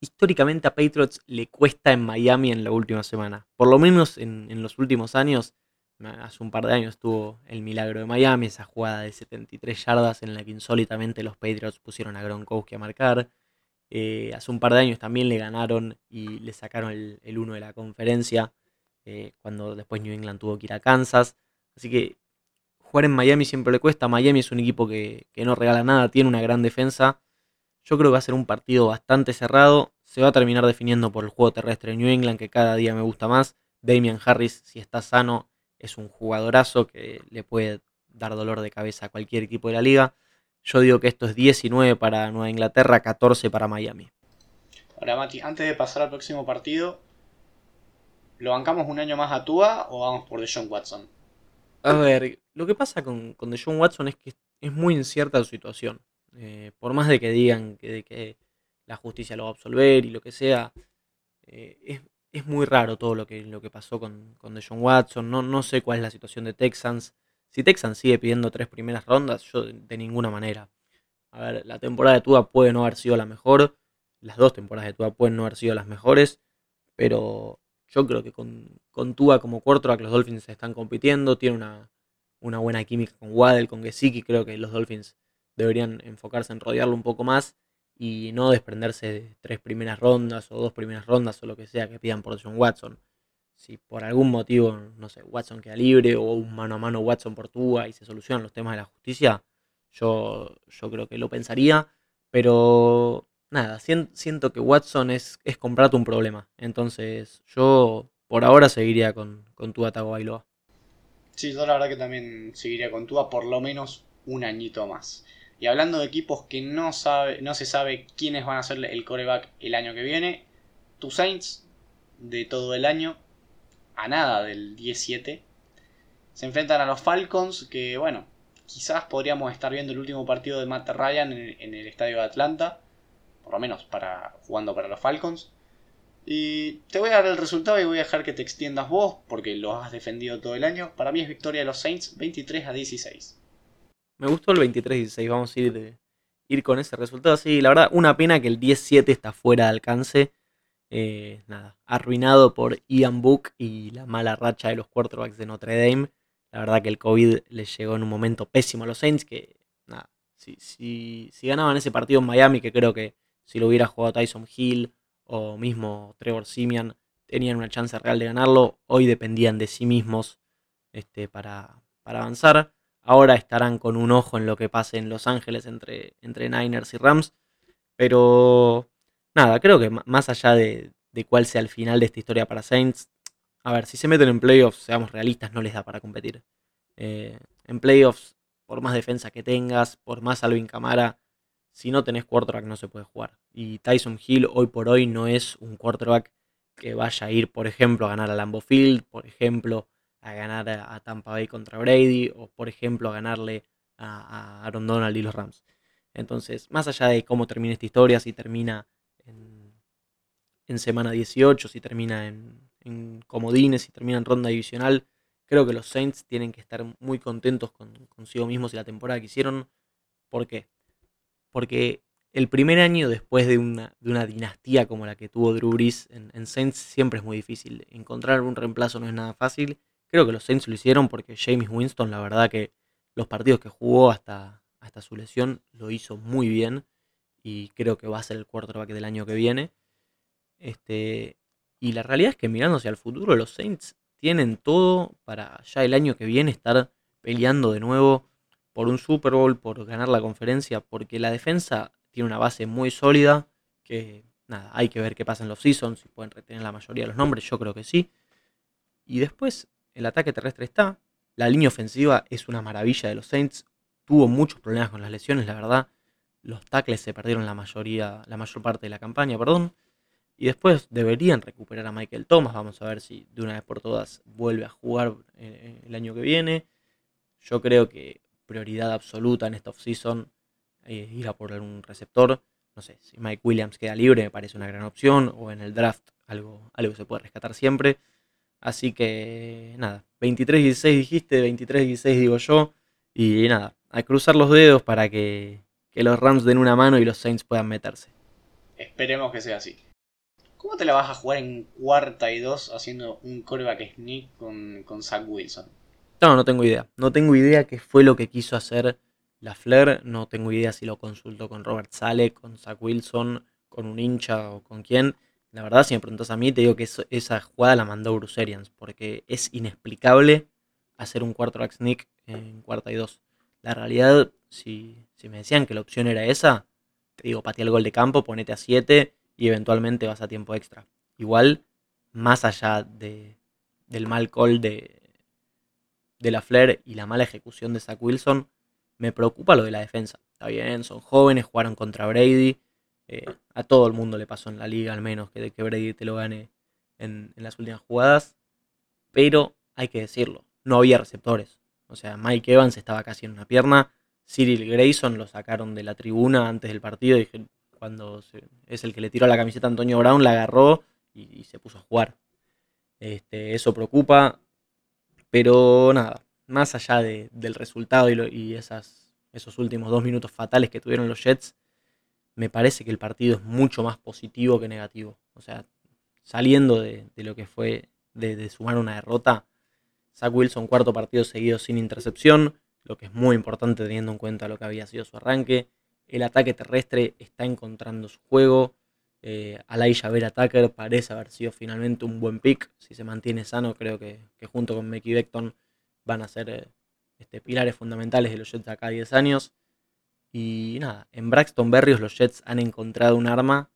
históricamente a Patriots le cuesta en Miami en la última semana. Por lo menos en, en los últimos años. Hace un par de años tuvo el milagro de Miami, esa jugada de 73 yardas en la que insólitamente los Patriots pusieron a Gronkowski a marcar. Eh, hace un par de años también le ganaron y le sacaron el, el uno de la conferencia, eh, cuando después New England tuvo que ir a Kansas. Así que jugar en Miami siempre le cuesta. Miami es un equipo que, no regala nada, tiene una gran defensa. Yo creo que va a ser un partido bastante cerrado. Se va a terminar definiendo por el juego terrestre de New England, que cada día me gusta más. Damian Harris, si está sano, es un jugadorazo que le puede dar dolor de cabeza a cualquier equipo de la liga. Yo digo que esto es 19 para Nueva Inglaterra, 14 para Miami. Ahora, Mati, antes de pasar al próximo partido, ¿lo bancamos un año más a Tua o vamos por Deshaun Watson? A ver, lo que pasa con, con Deshaun Watson es que es muy incierta su situación. Eh, por más de que digan que, que, la justicia lo va a absolver y lo que sea, eh, es, muy raro todo lo que, lo que pasó con, con Deshaun Watson. No, no sé cuál es la situación de Texans. Si Texans sigue pidiendo tres primeras rondas, yo de, ninguna manera. A ver, la temporada de Tua puede no haber sido la mejor. Las dos temporadas de Tua pueden no haber sido las mejores. Pero yo creo que con, con Tua como quarterback los Dolphins están compitiendo. Tiene una, buena química con Waddell, con Gesicki. Creo que los Dolphins deberían enfocarse en rodearlo un poco más y no desprenderse de tres primeras rondas o dos primeras rondas o lo que sea que pidan por John Watson si por algún motivo, no sé, Watson queda libre o un mano a mano Watson por Tua y se solucionan los temas de la justicia, yo, yo creo que lo pensaría. Pero nada, siento que Watson es, es comprarte un problema. Entonces yo por ahora seguiría con, con Tua Tagovailoa. Sí, yo la verdad que también seguiría con Tua por lo menos un añito más. Y hablando de equipos que no, sabe, no se sabe quiénes van a ser el coreback el año que viene, tu Saints de todo el año a nada del 17. Se enfrentan a los Falcons, que bueno, quizás podríamos estar viendo el último partido de Matt Ryan en, el estadio de Atlanta, por lo menos para jugando para los Falcons. Y te voy a dar el resultado y voy a dejar que te extiendas vos, porque lo has defendido todo el año. Para mí es victoria de los Saints 23 a 16. Me gustó el 23-16, vamos a ir, ir con ese resultado. Sí, la verdad, una pena que el 17 está fuera de alcance. Eh, nada, arruinado por Ian Book y la mala racha de los quarterbacks de Notre Dame. La verdad que el COVID les llegó en un momento pésimo a los Saints, que nada, si, si, ganaban ese partido en Miami, que creo que si lo hubiera jugado Tyson Hill o mismo Trevor Simian, tenían una chance real de ganarlo, hoy dependían de sí mismos este, para, para avanzar. Ahora estarán con un ojo en lo que pase en Los Ángeles entre, entre Niners y Rams. Pero nada, creo que más allá de, cuál sea el final de esta historia para Saints, a ver, si se meten en playoffs, seamos realistas, no les da para competir. Eh, en playoffs, por más defensa que tengas, por más Alvin Camara, si no tenés quarterback no se puede jugar. Y Tyson Hill hoy por hoy no es un quarterback que vaya a ir, por ejemplo, a ganar a Lambeau Field, por ejemplo, a ganar a Tampa Bay contra Brady, o por ejemplo, a ganarle a, a Aaron Donald y los Rams. Entonces, más allá de cómo termina esta historia, si termina en, semana 18, si termina en, comodines, si termina en ronda divisional. Creo que los Saints tienen que estar muy contentos con, consigo mismos y la temporada que hicieron. ¿Por qué? Porque el primer año después de una, de una dinastía como la que tuvo Drew Brees en, Saints siempre es muy difícil. Encontrar un reemplazo no es nada fácil. Creo que los Saints lo hicieron porque James Winston, la verdad que los partidos que jugó hasta, hasta su lesión lo hizo muy bien y creo que va a ser el quarterback del año que viene. Este, y la realidad es que mirando hacia el futuro, los Saints tienen todo para ya el año que viene estar peleando de nuevo por un Super Bowl, por ganar la conferencia, porque la defensa tiene una base muy sólida, que nada, hay que ver qué pasa en los seasons, si pueden retener la mayoría de los nombres, yo creo que sí. Y después, el ataque terrestre está, la línea ofensiva es una maravilla de los Saints, tuvo muchos problemas con las lesiones, la verdad, los tackles se perdieron la mayoría, la mayor parte de la campaña, perdón. Y después deberían recuperar a Michael Thomas. Vamos a ver si de una vez por todas vuelve a jugar eh, el año que viene. Yo creo que prioridad absoluta en esta offseason eh, ir a por un receptor. No sé, si Mike Williams queda libre me parece una gran opción. O en el draft algo, algo se puede rescatar siempre. Así que nada, 23-16 dijiste, 23-16 digo yo. Y nada, a cruzar los dedos para que, que los Rams den una mano y los Saints puedan meterse. Esperemos que sea así. ¿Cómo te la vas a jugar en cuarta y dos haciendo un coreback sneak con, con Zach Wilson? No, no tengo idea. No tengo idea qué fue lo que quiso hacer la Flair. No tengo idea si lo consultó con Robert Sale, con Zach Wilson, con un hincha o con quién. La verdad, si me preguntas a mí, te digo que esa jugada la mandó Bruce Arians, porque es inexplicable hacer un quarterback sneak en cuarta y dos. La realidad, si, si me decían que la opción era esa, te digo, patea el gol de campo, ponete a 7 y eventualmente vas a tiempo extra. Igual, más allá de, del mal call de, de la Flair y la mala ejecución de Zach Wilson, me preocupa lo de la defensa. Está bien, son jóvenes, jugaron contra Brady. Eh, a todo el mundo le pasó en la liga, al menos, que, Brady te lo gane en, las últimas jugadas. Pero hay que decirlo, no había receptores. O sea, Mike Evans estaba casi en una pierna. Cyril Grayson lo sacaron de la tribuna antes del partido. Cuando es el que le tiró la camiseta a Antonio Brown, la agarró y, se puso a jugar. Este, eso preocupa, pero nada, más allá del resultado y, esas, esos últimos dos minutos fatales que tuvieron los Jets, me parece que el partido es mucho más positivo que negativo. O sea, saliendo de, lo que fue de, de, sumar una derrota, Zach Wilson cuarto partido seguido sin intercepción, lo que es muy importante teniendo en cuenta lo que había sido su arranque. El ataque terrestre está encontrando su juego. Eh, Alaya Vera parece haber sido finalmente un buen pick. Si se mantiene sano, creo que, junto con Mickey Beckton van a ser eh, este, pilares fundamentales de los Jets de acá a 10 años. Y nada, en Braxton Berrios los Jets han encontrado un arma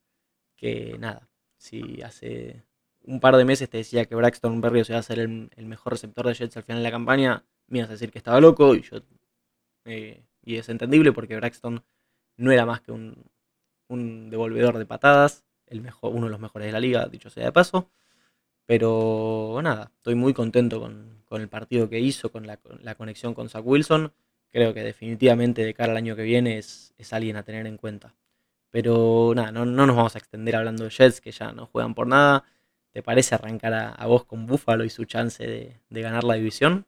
que nada, si hace un par de meses te decía que Braxton Berrios iba a ser el, mejor receptor de Jets al final de la campaña, me ibas a decir que estaba loco y yo... Eh, y es entendible porque Braxton no era más que un, devolvedor de patadas, el mejor, uno de los mejores de la liga, dicho sea de paso. Pero nada, estoy muy contento con, el partido que hizo, con la, conexión con Zach Wilson. Creo que definitivamente de cara al año que viene es, alguien a tener en cuenta. Pero nada, no, nos vamos a extender hablando de Jets, que ya no juegan por nada. ¿Te parece arrancar a, vos con Buffalo y su chance de, de, ganar la división?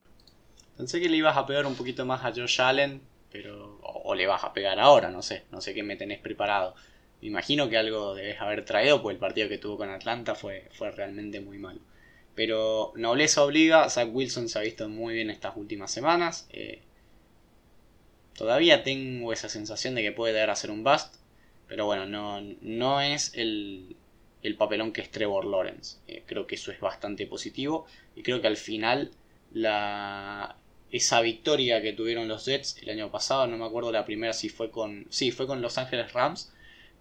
Pensé que le ibas a pegar un poquito más a Josh Allen, pero o, le vas a pegar ahora, no sé, no sé qué me tenés preparado. Me imagino que algo debes haber traído, pues el partido que tuvo con Atlanta fue, fue realmente muy malo. Pero nobleza obliga, Zach Wilson se ha visto muy bien estas últimas semanas. Eh, todavía tengo esa sensación de que puede dar a ser un bust, pero bueno, no, no es el, el papelón que es Trevor Lawrence. Eh, creo que eso es bastante positivo y creo que al final la, esa victoria que tuvieron los Jets el año pasado, no me acuerdo la primera si fue con, sí, fue con Los Ángeles Rams.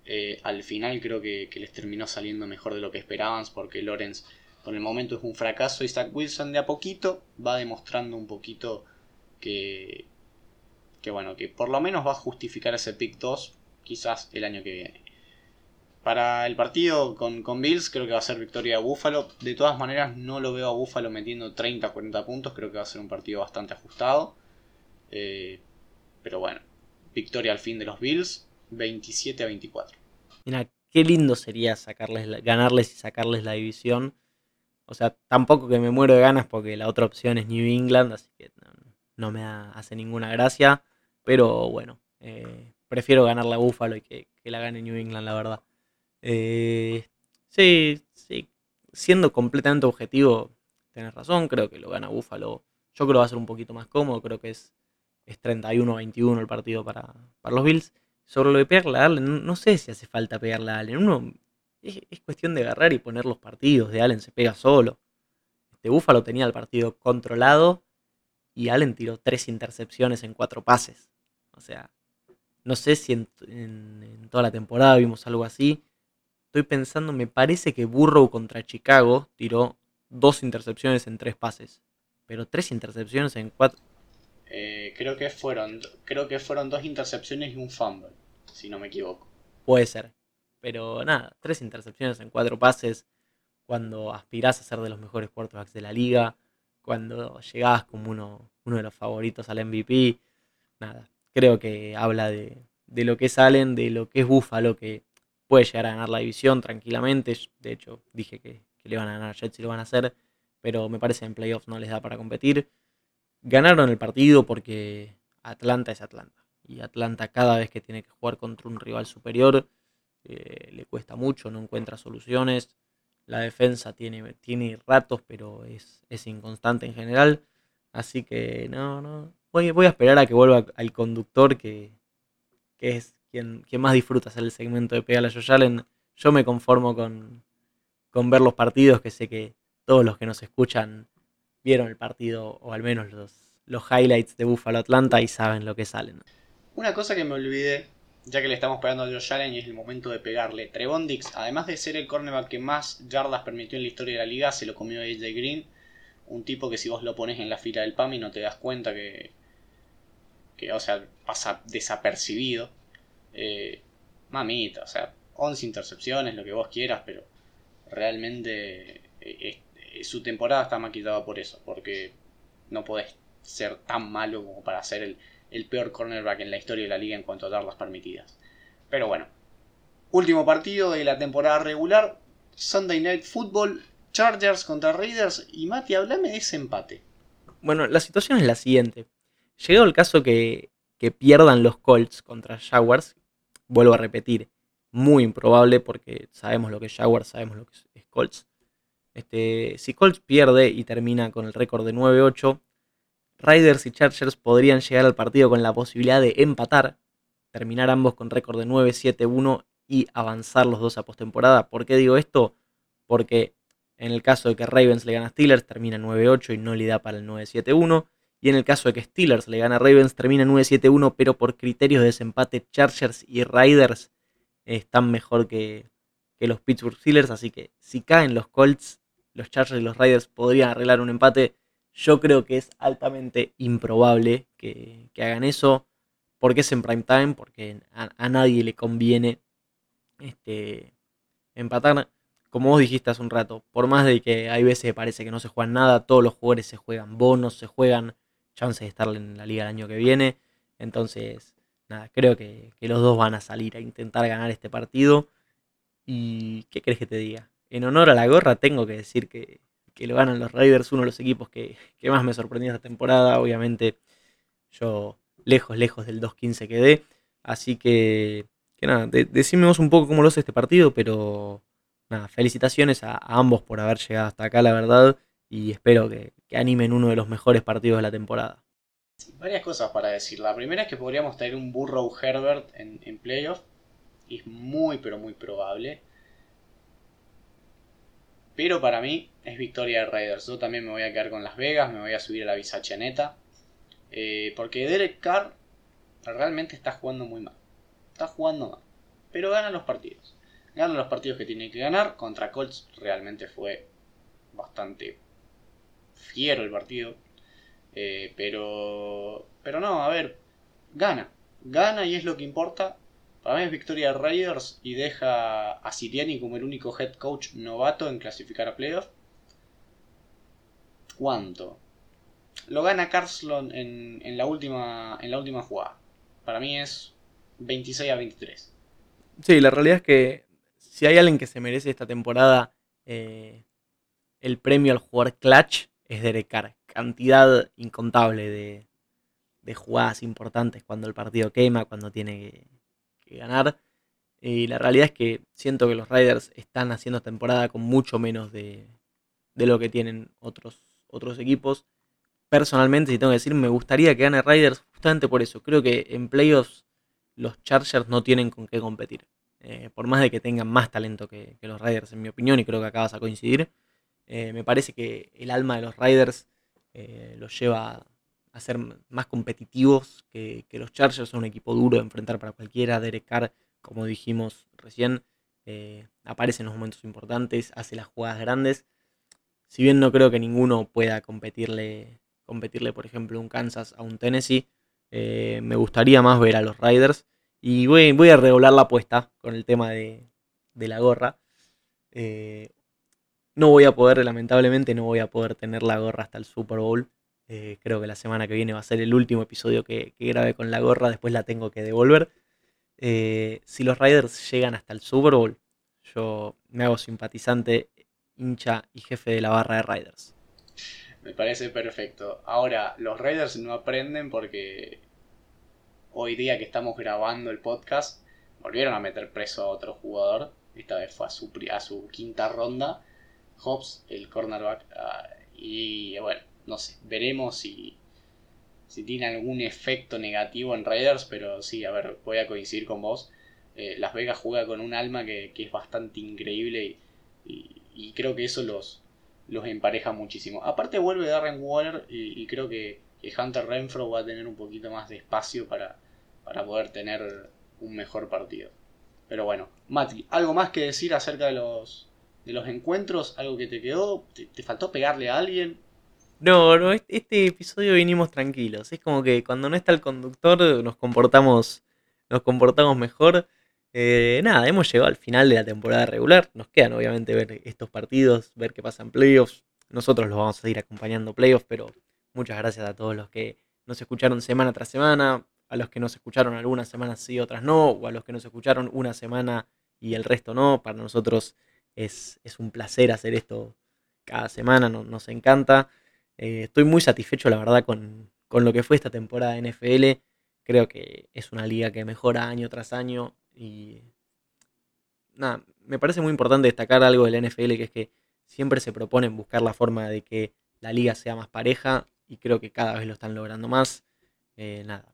Eh, al final creo que, les terminó saliendo mejor de lo que esperaban porque Lawrence por el momento es un fracaso y Zach Wilson de a poquito va demostrando un poquito que, que bueno, que por lo menos va a justificar ese pick 2 quizás el año que viene. Para el partido con, con, Bills creo que va a ser victoria de Buffalo. De todas maneras no lo veo a Buffalo metiendo 30 40 puntos. Creo que va a ser un partido bastante ajustado. Eh, pero bueno, victoria al fin de los Bills. 27 a 24. Mira, qué lindo sería sacarles ganarles y sacarles la división. O sea, tampoco que me muero de ganas porque la otra opción es New England, así que no, me hace ninguna gracia. Pero bueno, eh, prefiero ganar la Buffalo y que, la gane New England, la verdad. Eh, sí, sí. Siendo completamente objetivo, tenés razón, creo que lo gana Buffalo. Yo creo que va a ser un poquito más cómodo, creo que es, es 31-21 el partido para, para los Bills. Sobre lo de pegarle a Allen, no sé si hace falta pegarle a Allen. Uno es, cuestión de agarrar y poner los partidos. De Allen se pega solo. Este Búfalo tenía el partido controlado y Allen tiró tres intercepciones en cuatro pases. O sea, no sé si en, toda la temporada vimos algo así. Estoy pensando, me parece que Burrow contra Chicago tiró dos intercepciones en tres pases. Pero tres intercepciones en cuatro. Eh, creo, que fueron, creo que fueron dos intercepciones y un fumble, si no me equivoco. Puede ser. Pero nada, tres intercepciones en cuatro pases. Cuando aspirás a ser de los mejores quarterbacks de la liga. Cuando llegabas como uno, uno de los favoritos al MVP. Nada, creo que habla de, de lo que es Allen, de lo que es Buffalo, que puede llegar a ganar la división tranquilamente. De hecho, dije que, le van a ganar a Jets y lo van a hacer. Pero me parece en playoffs no les da para competir. Ganaron el partido porque Atlanta es Atlanta. Y Atlanta cada vez que tiene que jugar contra un rival superior eh, le cuesta mucho, no encuentra soluciones. La defensa tiene, tiene ratos, pero es, es inconstante en general. Así que no, no. Voy, voy a esperar a que vuelva al conductor que, que es quien, quien, más disfruta hacer el segmento de Pegala Josh Allen. Yo me conformo con, con ver los partidos, que sé que todos los que nos escuchan vieron el partido, o al menos los, los highlights de Buffalo Atlanta y saben lo que salen. Una cosa que me olvidé ya que le estamos pegando a Josh Allen y es el momento de pegarle. Trevon Dix, además de ser el cornerback que más yardas permitió en la historia de la liga, se lo comió AJ Green. Un tipo que si vos lo pones en la fila del PAMI no te das cuenta que, que o sea, pasa desapercibido. Eh, mamita, o sea, 11 intercepciones, lo que vos quieras, pero realmente eh, su temporada está maquitada por eso, porque no podés ser tan malo como para ser el, el peor cornerback en la historia de la liga en cuanto a yardas permitidas. Pero bueno, último partido de la temporada regular, Sunday Night Football, Chargers contra Raiders. Y Mati, hablame de ese empate. Bueno, la situación es la siguiente. Llegado el caso que, que pierdan los Colts contra Jaguars, vuelvo a repetir, muy improbable porque sabemos lo que es Jaguars, sabemos lo que es Colts. Este, si Colts pierde y termina con el récord de 9-8, Riders y Chargers podrían llegar al partido con la posibilidad de empatar, terminar ambos con récord de 9-7-1 y avanzar los dos a postemporada. ¿Por qué digo esto? Porque en el caso de que Ravens le gana a Steelers, termina 9-8 y no le da para el 9-7-1. Y en el caso de que Steelers le gana a Ravens, termina 9-7-1, pero por criterios de desempate, Chargers y Riders están mejor que, que los Pittsburgh Steelers. Así que si caen los Colts, los Chargers y los Riders podrían arreglar un empate yo creo que es altamente improbable que, hagan eso. porque es en prime time? Porque a, nadie le conviene este, empatar. Como vos dijiste hace un rato, por más de que hay veces que parece que no se juegan nada, todos los jugadores se juegan bonos, se juegan chances de estar en la liga el año que viene. Entonces, nada, creo que, que los dos van a salir a intentar ganar este partido. ¿Y qué crees que te diga? En honor a la gorra tengo que decir que, que lo ganan los Raiders, uno de los equipos que, más me sorprendió esta temporada. Obviamente, yo lejos, lejos del 2-15 quedé. Así que, que nada, decimos un poco cómo lo hace este partido, pero nada, felicitaciones a, ambos por haber llegado hasta acá, la verdad. Y espero que, animen uno de los mejores partidos de la temporada. Varias cosas para decir. La primera es que podríamos tener un Burrow Herbert en, playoff. Es muy, pero muy probable. Pero para mí es victoria de Raiders. Yo también me voy a quedar con Las Vegas, me voy a subir a la bisacheneta. Eh, porque Derek Carr realmente está jugando muy mal. Está jugando mal. Pero gana los partidos. Gana los partidos que tiene que ganar. Contra Colts realmente fue bastante fiero el partido. Eh, pero, pero no, a ver, gana. Gana y es lo que importa. Para mí es victoria de Raiders y deja a Siriani como el único head coach novato en clasificar a playoffs. ¿Cuánto? Lo gana Carslon en, en, la última, en la última jugada. Para mí es 26 a 23. Sí, la realidad es que si hay alguien que se merece esta temporada eh, el premio al jugador clutch es Derek Carr. Cantidad incontable de, de jugadas importantes cuando el partido quema, cuando tiene que ganar. Y la realidad es que siento que los Riders están haciendo temporada con mucho menos de, de lo que tienen otros, otros equipos. Personalmente, si tengo que decir, me gustaría que gane Riders justamente por eso. Creo que en playoffs los Chargers no tienen con qué competir. Eh, por más de que tengan más talento que, los Riders, en mi opinión, y creo que acabas a coincidir, eh, me parece que el alma de los Riders eh, los lleva a ser más competitivos que, los Chargers. Son un equipo duro de enfrentar para cualquiera. Derek Carr, como dijimos recién, aparece en los momentos importantes, hace las jugadas grandes. Si bien no creo que ninguno pueda competirle, competirle por ejemplo, un Kansas a un Tennessee, me gustaría más ver a los Riders y voy, a regular la apuesta con el tema de, la gorra. Eh, no voy a poder, lamentablemente, no voy a poder tener la gorra hasta el Super Bowl. Eh, creo que la semana que viene va a ser el último episodio que, que con la gorra, después la tengo que devolver. Eh, si los Riders llegan hasta el Super Bowl, yo me hago simpatizante, hincha y jefe de la barra de Riders. Me parece perfecto. Ahora, los Riders no aprenden porque hoy día que estamos grabando el podcast, volvieron a meter preso a otro jugador. Esta vez fue a su, a su quinta ronda. Hobbs, el cornerback. Ah, y bueno, no sé, veremos si, si tiene algún efecto negativo en Raiders. Pero sí, a ver, voy a coincidir con vos. Eh, Las Vegas juega con un alma que, es bastante increíble y, creo que eso los, los empareja muchísimo. Aparte vuelve Darren Waller y creo que que Hunter Renfro va a tener un poquito más de espacio para, para poder tener un mejor partido. Pero bueno, Mati, ¿algo más que decir acerca de los, de los encuentros? ¿Algo que te quedó? ¿Te, faltó pegarle a alguien? No, no, este episodio vinimos tranquilos. Es como que cuando no está el conductor nos comportamos, nos comportamos mejor. Eh, nada, hemos llegado al final de la temporada regular. Nos quedan obviamente ver estos partidos, ver qué pasa en playoffs. Nosotros los vamos a ir acompañando playoffs, pero Muchas gracias a todos los que nos escucharon semana tras semana, a los que nos escucharon algunas semanas sí, otras no, o a los que nos escucharon una semana y el resto no. Para nosotros es, un placer hacer esto cada semana, nos encanta. Eh, estoy muy satisfecho, la verdad, con, lo que fue esta temporada de NFL. Creo que es una liga que mejora año tras año y nada, me parece muy importante destacar algo del NFL, que es que siempre se proponen buscar la forma de que la liga sea más pareja y creo que cada vez lo están logrando más. Eh, nada,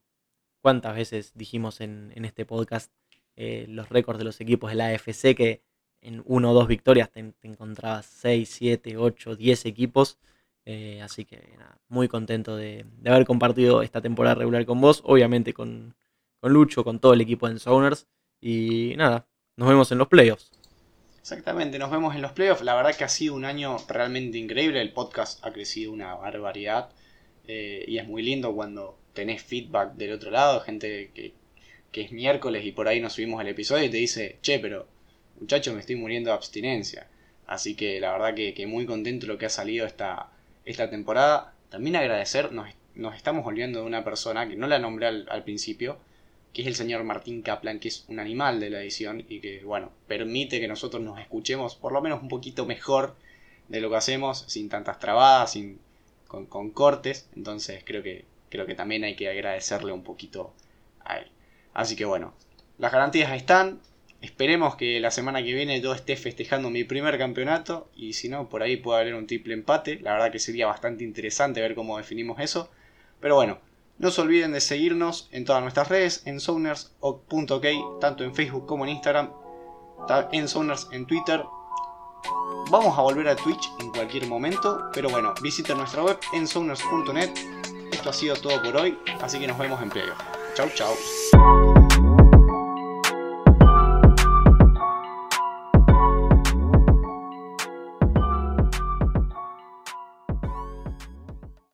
cuántas veces dijimos en, este podcast eh, los récords de los equipos de la AFC que en uno o dos victorias te, encontrabas 6, 7, 8, 10 equipos. Eh, así que nada, muy contento de, haber compartido esta temporada regular con vos, obviamente con, con Lucho, con todo el equipo de Zoners. Y nada, nos vemos en los playoffs. Exactamente, nos vemos en los playoffs. La verdad que ha sido un año realmente increíble. El podcast ha crecido una barbaridad. Eh, y es muy lindo cuando tenés feedback del otro lado, gente que, es miércoles y por ahí nos subimos el episodio y te dice, che, pero muchachos me estoy muriendo de abstinencia. Así que la verdad que, muy contento lo que ha salido esta, esta temporada. También agradecer, nos, nos estamos olvidando de una persona que no la nombré al, principio, que es el señor Martín Kaplan, que es un animal de la edición y que, bueno, permite que nosotros nos escuchemos por lo menos un poquito mejor de lo que hacemos, sin tantas trabadas, sin con, cortes, entonces creo que, creo que también hay que agradecerle un poquito a él. Así que bueno, las garantías están, esperemos que la semana que viene yo esté festejando mi primer campeonato y si no, por ahí puede haber un triple empate, la verdad que sería bastante interesante ver cómo definimos eso, pero bueno, no se olviden de seguirnos en todas nuestras redes, en Sounders.ok, tanto en Facebook como en Instagram, en Sounders en Twitter, Vamos a volver a Twitch en cualquier momento, pero bueno, visita nuestra web en Esto ha sido todo por hoy, así que nos vemos en playoff. Chau, chau.